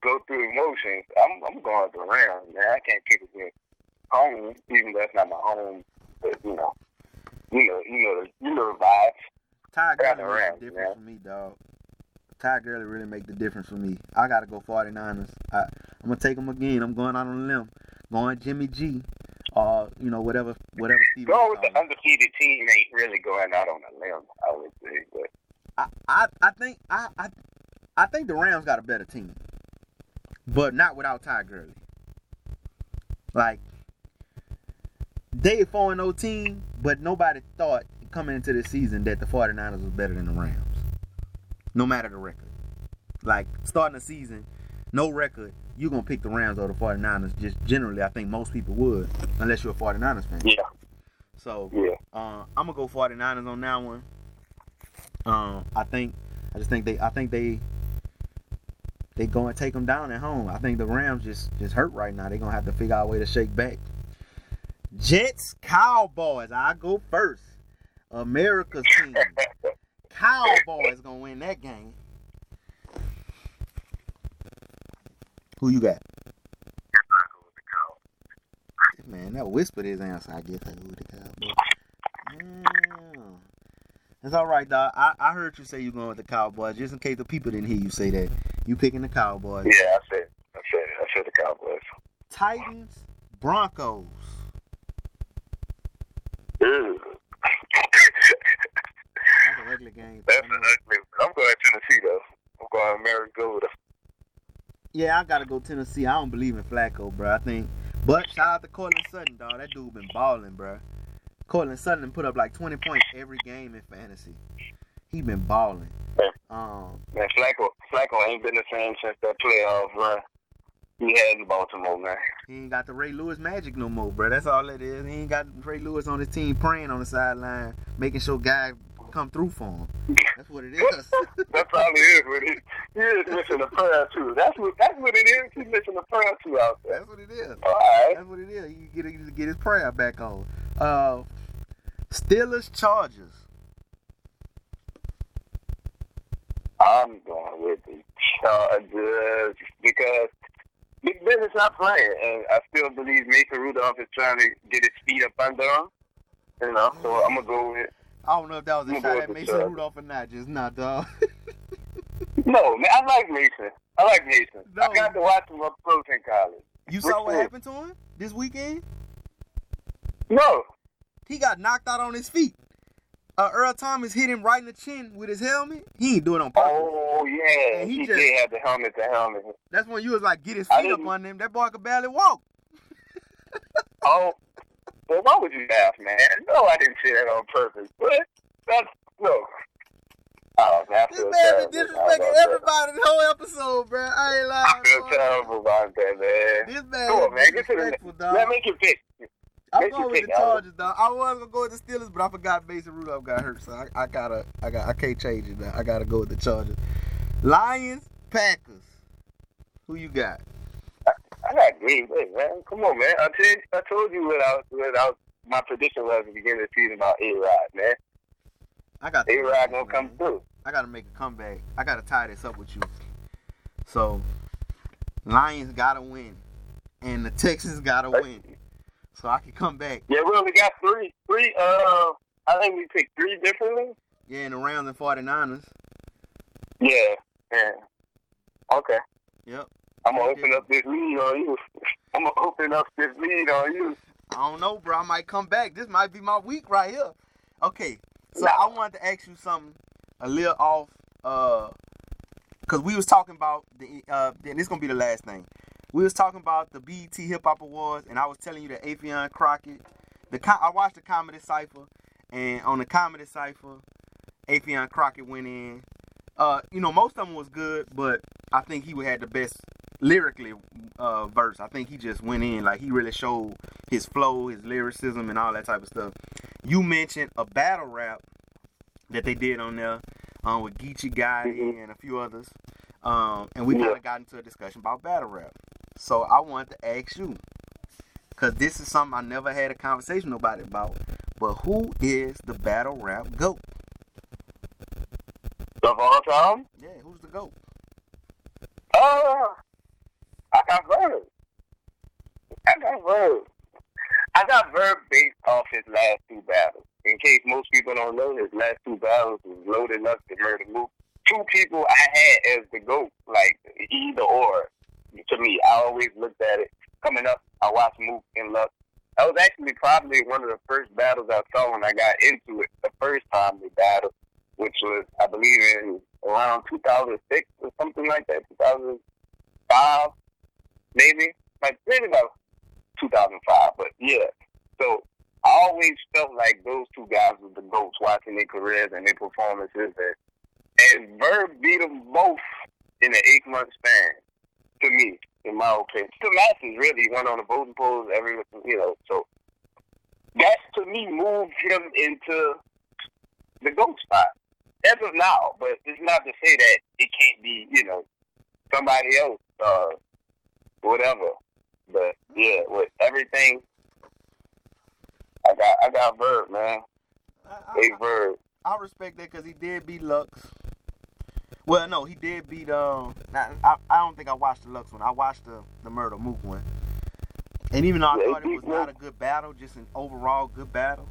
Speaker 2: go through emotions. I'm, I'm going to the Rams, man. I can't pick against home, even though that's not my home. But you know, you know, you know, you know the vibes.
Speaker 1: Ty
Speaker 2: Got
Speaker 1: Gurley
Speaker 2: the
Speaker 1: makes
Speaker 2: Rams,
Speaker 1: the difference
Speaker 2: man.
Speaker 1: for me, dog. Ty Gurley really make the difference for me. I gotta go 49ers. I, I'm gonna take them again. I'm going out on a limb. Going Jimmy G. Uh, or you know whatever whatever Steve.
Speaker 2: Go with the undefeated team ain't really going out on a limb, I would say. But
Speaker 1: I, I, I think I, I I think the Rams got a better team, but not without Ty Gurley. Like they a 4 0 team, but nobody thought coming into the season that the 49ers was better than the Rams. No matter the record. Like starting the season, no record, you're gonna pick the Rams or the 49ers. Just generally I think most people would, unless you're a 49ers fan.
Speaker 2: yeah,
Speaker 1: So
Speaker 2: yeah.
Speaker 1: uh, I'm gonna go 49ers on that one. Um, I think I just think they I think they they gonna take them down at home. I think the Rams just just hurt right now. They're gonna have to figure out a way to shake back. Jets Cowboys. I go first. America's team. Cowboys gonna win that game. Who you got? Man, that whispered his answer. I guess I go with the Cowboys. Yeah. It's all right, dog. I, I heard you say you're going with the Cowboys. Just in case the people didn't hear you say that, you picking the Cowboys.
Speaker 2: Yeah, I said, I said, it. I said the Cowboys.
Speaker 1: Titans, Broncos.
Speaker 2: Ew.
Speaker 1: That's an ugly game.
Speaker 2: That's an ugly. I'm going Tennessee though. I'm going Marigold.
Speaker 1: Yeah, I gotta go Tennessee. I don't believe in Flacco, bro. I think, but shout out to Courtland Sutton, dog. That dude been balling, bro. Courtland Sutton put up like 20 points every game in fantasy. He been balling. Um,
Speaker 2: Man, Flacco, Flacco ain't been the same since that playoff run he had in Baltimore, man.
Speaker 1: he ain't got the Ray Lewis magic no more, bro. That's all it is. He ain't got Ray Lewis on his team praying on the sideline, making sure guys come through for him. That's what it is.
Speaker 2: That's all it is. With it, he is missing a prayer too. That's what that's what it is. He's missing a prayer too out there.
Speaker 1: That's what it is.
Speaker 2: All right.
Speaker 1: That's what it is. You get he get his prayer back on. Uh, Steelers Chargers.
Speaker 2: I'm going with the Chargers because Big Ben is not playing, and I still believe Mason Rudolph is trying to get his feet up under him. You know, so I'm gonna go with.
Speaker 1: I don't know if that was a shot at Mason. Rudolph or not. Just not, dog.
Speaker 2: No, man, I like Mason. I like Mason.
Speaker 1: No.
Speaker 2: I got to watch him up close in college.
Speaker 1: You saw what
Speaker 2: Which
Speaker 1: happened to him this weekend?
Speaker 2: No,
Speaker 1: He got knocked out on his feet. Uh, Earl Thomas hit him right in the chin with his helmet. He ain't do it on purpose.
Speaker 2: oh yeah,
Speaker 1: And he
Speaker 2: he,
Speaker 1: just-
Speaker 2: did have the helmet to helmet.
Speaker 1: That's when you was like, get his feet up on him. That boy could barely walk.
Speaker 2: Oh, well, why would you laugh, man? No, I didn't say that on purpose. But that's no. Oh, I
Speaker 1: This man been disrespecting everybody the whole episode, bro. I ain't lying.
Speaker 2: I feel terrible about that, man.
Speaker 1: This man
Speaker 2: Come on, man. Get to the
Speaker 1: disrespectful,
Speaker 2: Let me get pick.
Speaker 1: I'm going with
Speaker 2: pick,
Speaker 1: the Chargers, dog. I was gonna go with the Steelers, but I forgot Mason Rudolph got hurt, so I, I gotta, I got, I can't change it now. I gotta go with the Chargers. Lions, Packers. Who you got?
Speaker 2: I got Green Bay, man. Come on, man. I told I told you what I what I my prediction was at the beginning of the season about A Rod, man.
Speaker 1: I got
Speaker 2: A Rod gonna come through.
Speaker 1: I gotta make a comeback. I gotta tie this up with you. So, Lions gotta win, and the Texans gotta win, so I can come back.
Speaker 2: Yeah, we only got three three uh I think we picked three differently.
Speaker 1: Yeah, in the Rams and 49ers.
Speaker 2: Yeah. Yeah. Okay.
Speaker 1: Yep.
Speaker 2: I'm gonna open up this lead on you. I'm gonna open up this lead on you.
Speaker 1: I don't know, bro. I might come back. This might be my week right here. Okay, so
Speaker 2: Nah.
Speaker 1: I wanted to ask you something a little off, uh, cause we was talking about the, uh, and this gonna be the last thing. We was talking about the BET Hip Hop Awards, and I was telling you that Affion Crockett, the I watched the Comedy Cipher, and on the Comedy Cipher, Affion Crockett went in. Uh, you know, most of them was good, but I think he had the best lyrically uh, verse. I think he just went in like he really showed his flow, his lyricism, and all that type of stuff. You mentioned a battle rap that they did on there um, with Geechee Gotti
Speaker 2: Mhm.
Speaker 1: and a few others, um, and we
Speaker 2: Yeah.
Speaker 1: kind of got into a discussion about battle rap. So I wanted to ask you, because this is something I never had a conversation with nobody about. But who is the battle rap goat?
Speaker 2: Of all time?
Speaker 1: Yeah, who's the goat?
Speaker 2: Oh, I got Verb. I got Verb. I got Verb based off his last two battles. In case most people don't know, his last two battles was Loaded Lux and Murda Mook. Two people I had as the GOAT, like either or. To me, I always looked at it. Coming up, I watched Mook and Lux. that was actually probably one of the first battles I saw when I got into it. The first time we battled, which was I believe in around 2006 or something like that, 2005 maybe, like maybe about 2005. But yeah, so I always felt like those two guys were the goats watching their careers and their performances, and, and Verb beat them both in an eight month span. To me, in my opinion, the matches really went on the voting polls. Every you know, so that to me moved him into the GOAT spot as of now. But it's not to say that it can't be, you know, somebody else, uh, whatever. But yeah, with everything, I got I got Verb, man.
Speaker 1: I,
Speaker 2: Hey Verb.
Speaker 1: I respect that because he did beat Lux. Well, no, he did beat. Um, now, I, I don't think I watched the Lux one. I watched the the Murda Mook one. And even though I
Speaker 2: Yeah,
Speaker 1: thought it was not a good battle, just an overall good battle,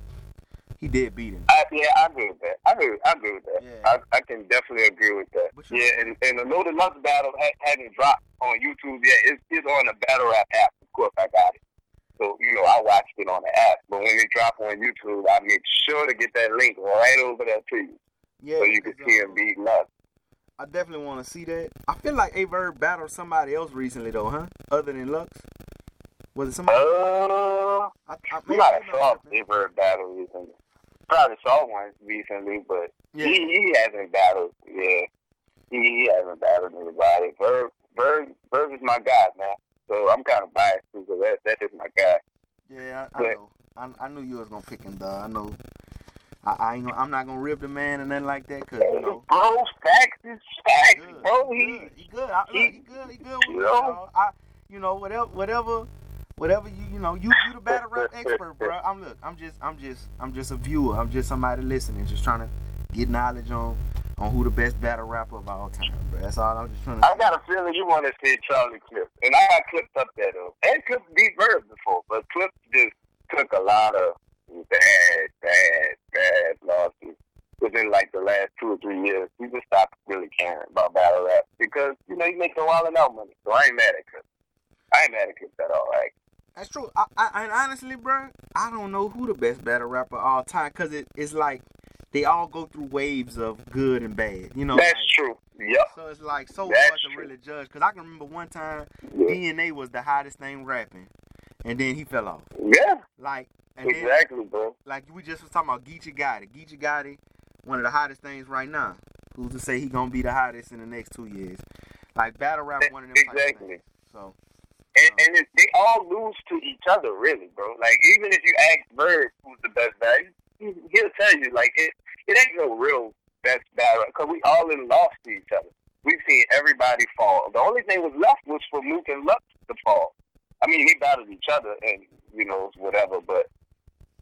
Speaker 1: he did beat him.
Speaker 2: I, yeah, I agree with that. I agree. I agree with that.
Speaker 1: Yeah.
Speaker 2: I, I can definitely agree with that. Yeah, and and I know the Lux battle ha- hadn't dropped on YouTube yet. It's, it's on the Battle Rap app. Of course, I got it. So you know, I watched it on the app. But when it drop on YouTube, I make sure to get that link right over there to you,
Speaker 1: Yeah,
Speaker 2: so you can see him
Speaker 1: um,
Speaker 2: beat Lux.
Speaker 1: I definitely want to see that. I feel like Aye Verb battled somebody else recently though, huh? Other than Lux. Was it somebody?
Speaker 2: Uh,
Speaker 1: I, I,
Speaker 2: you might have saw.
Speaker 1: Aye
Speaker 2: Verb battle recently. Probably saw one recently, but
Speaker 1: Yeah.
Speaker 2: he, he hasn't battled. Yeah, he, he hasn't battled anybody. Verb, Verb, Verb is my guy, man. So I'm kind of biased because that that is my guy.
Speaker 1: Yeah, I, I know. I, I knew you was gonna pick him, dog. I know. I, I ain't gonna, I'm not gonna rip the man and nothing like that, cause you know.
Speaker 2: Bro, facts is facts,
Speaker 1: Good,
Speaker 2: bro.
Speaker 1: he
Speaker 2: He,
Speaker 1: good. He good. I, look,
Speaker 2: he-
Speaker 1: he good. He good. With
Speaker 2: you
Speaker 1: me,
Speaker 2: know?
Speaker 1: I, you know, whatever, whatever, whatever you, you know, you, you the battle rap expert, bro. I'm look. I'm just, I'm just, I'm just a viewer. I'm just somebody listening, just trying to get knowledge on, on who the best battle rapper of all time, bro. That's all I'm just trying to.
Speaker 2: I got a feeling you want to see Charlie Clips, and I got Clips up there though. And Clips beat Verb before, but Clips just took a lot of bad, bad, bad losses within like the last two or three years. He just stopped really caring about battle rap because you know he makes a while out money. So I ain't mad at Clips. I ain't mad at Clips at all. Like
Speaker 1: That's true. I, I, and honestly, bro, I don't know who the best battle rapper of all time, cause it, it's like they all go through waves of good and bad. You know.
Speaker 2: that's
Speaker 1: like-
Speaker 2: true. Yep.
Speaker 1: So it's like so
Speaker 2: That's
Speaker 1: hard to
Speaker 2: true.
Speaker 1: really judge. Cause I can remember one time
Speaker 2: Yeah.
Speaker 1: DNA was the hottest thing rapping, and then he fell off.
Speaker 2: yeah.
Speaker 1: Like and then
Speaker 2: Exactly, bro.
Speaker 1: like we just was talking about Geechee Gotti. Geechee Gotti, one of the hottest things right now. Who's to say he gonna be the hottest in the next two years? Like battle rap, one of them. of
Speaker 2: Exactly.
Speaker 1: So
Speaker 2: And, and it, they all lose to each other, really, bro. Like, even if you ask Bird who's the best battle, he'll tell you, like, it, it ain't no real best battle, because we all in lost to each other. We've seen everybody fall. The only thing was left was for Mook and Lux to fall. I mean, they battled each other and, you know, whatever, but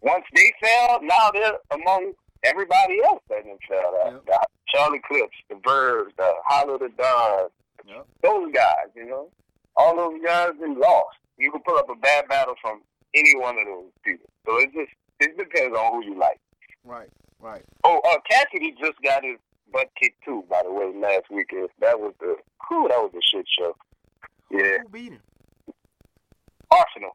Speaker 2: once they fell, now they're among everybody else that didn't fell. Uh,
Speaker 1: Yep.
Speaker 2: the Charlie Clips, the Birds, the Hollow Da Don,
Speaker 1: Yep.
Speaker 2: those guys, you know all those guys been lost. You can pull up a bad battle from any one of those people. So it's just it depends on who you like.
Speaker 1: right, right.
Speaker 2: Oh, uh, Cassidy just got his butt kicked too. By the way, last weekend that was the whew, that was a shit show. Yeah,
Speaker 1: Who beat him?
Speaker 2: Arsonal.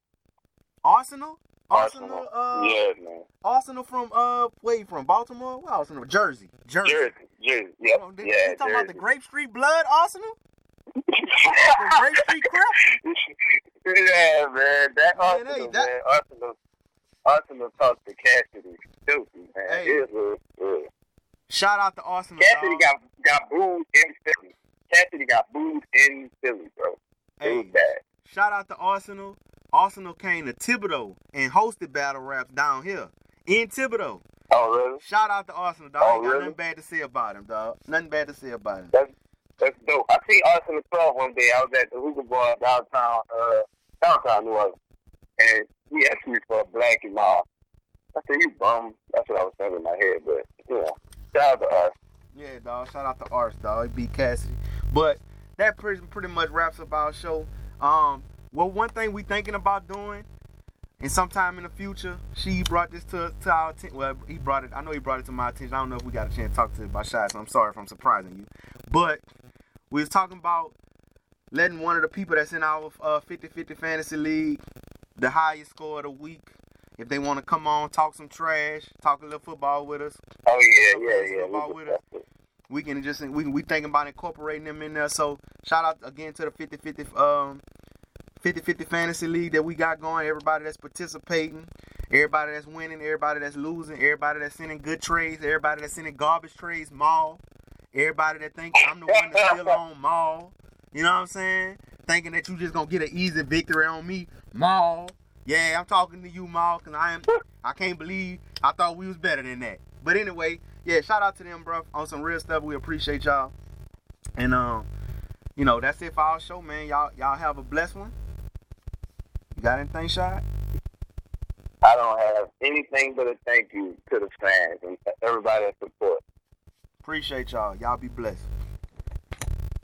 Speaker 1: Arsonal. Arsonal.
Speaker 2: Arsonal.
Speaker 1: Uh,
Speaker 2: yeah, man.
Speaker 1: Arsonal from uh, where you from? Baltimore? What Arsonal? Jersey. Jersey.
Speaker 2: Jersey, Jersey. Yep.
Speaker 1: Oh, they-
Speaker 2: yeah,
Speaker 1: you talking about the Grape Street Blood Arsonal? The Grape Street Crip?
Speaker 2: yeah, man. That
Speaker 1: Man, Arsonal, that-
Speaker 2: man. Arsonal. Arsonal talked to Cassidy. Filthy, man.
Speaker 1: Hey.
Speaker 2: It was, uh,
Speaker 1: Shout out to Arsonal.
Speaker 2: Cassidy
Speaker 1: dog.
Speaker 2: got got booed in Philly. Cassidy got booed in Philly, bro. It was bad.
Speaker 1: shout out to Arsonal. Arsonal came to Thibodaux and hosted battle raps down here in Thibodaux.
Speaker 2: Oh, really?
Speaker 1: Shout out to Arsonal, dog.
Speaker 2: Oh,
Speaker 1: Ain't got
Speaker 2: really?
Speaker 1: nothing bad to say about him, dog. Nothing bad to say about him.
Speaker 2: That's that's dope. I see Arsonal 12 one day. I was at the hookah bar downtown, uh, downtown New Orleans, and he asked me for a blanket mouth. I said, "You bum." That's what I was thinking in my head, but you know, shout out to us.
Speaker 1: Yeah, dog. Shout out to Ars, dog. He beat Cassidy. But that pretty, pretty much wraps up our show. Um, well, one thing we thinking about doing, and sometime in the future, she brought this to to our attention. Well, he brought it. I know he brought it to my attention. I don't know if we got a chance to talk to it about Shy, so I'm sorry if I'm surprising you. But we was talking about letting one of the people that's in our uh, 50-50 fantasy league the highest score of the week. If they want to come on, talk some trash, talk a little football with us,
Speaker 2: Oh yeah, yeah, yeah.
Speaker 1: football
Speaker 2: we
Speaker 1: with
Speaker 2: can
Speaker 1: us. we can just we we thinking about incorporating them in there. So shout out again to the 50-50 um 50-50 fantasy league that we got going. Everybody that's participating, everybody that's winning, everybody that's losing, everybody that's sending good trades, everybody that's sending garbage trades, mall. Everybody that thinks I'm the one that's still on Maul. You know what I'm saying? Thinking that you just gonna get an easy victory on me, Maul. Yeah, I'm talking to you, Maul, cause I am I can't believe I thought we was better than that. But anyway, yeah, shout out to them, bro, on some real stuff. We appreciate y'all. And um, you know, that's it for our show, man. Y'all y'all have a blessed one. You got anything, shot?
Speaker 2: I don't have anything but a thank you to the fans and everybody that support.
Speaker 1: Appreciate y'all. Y'all be blessed.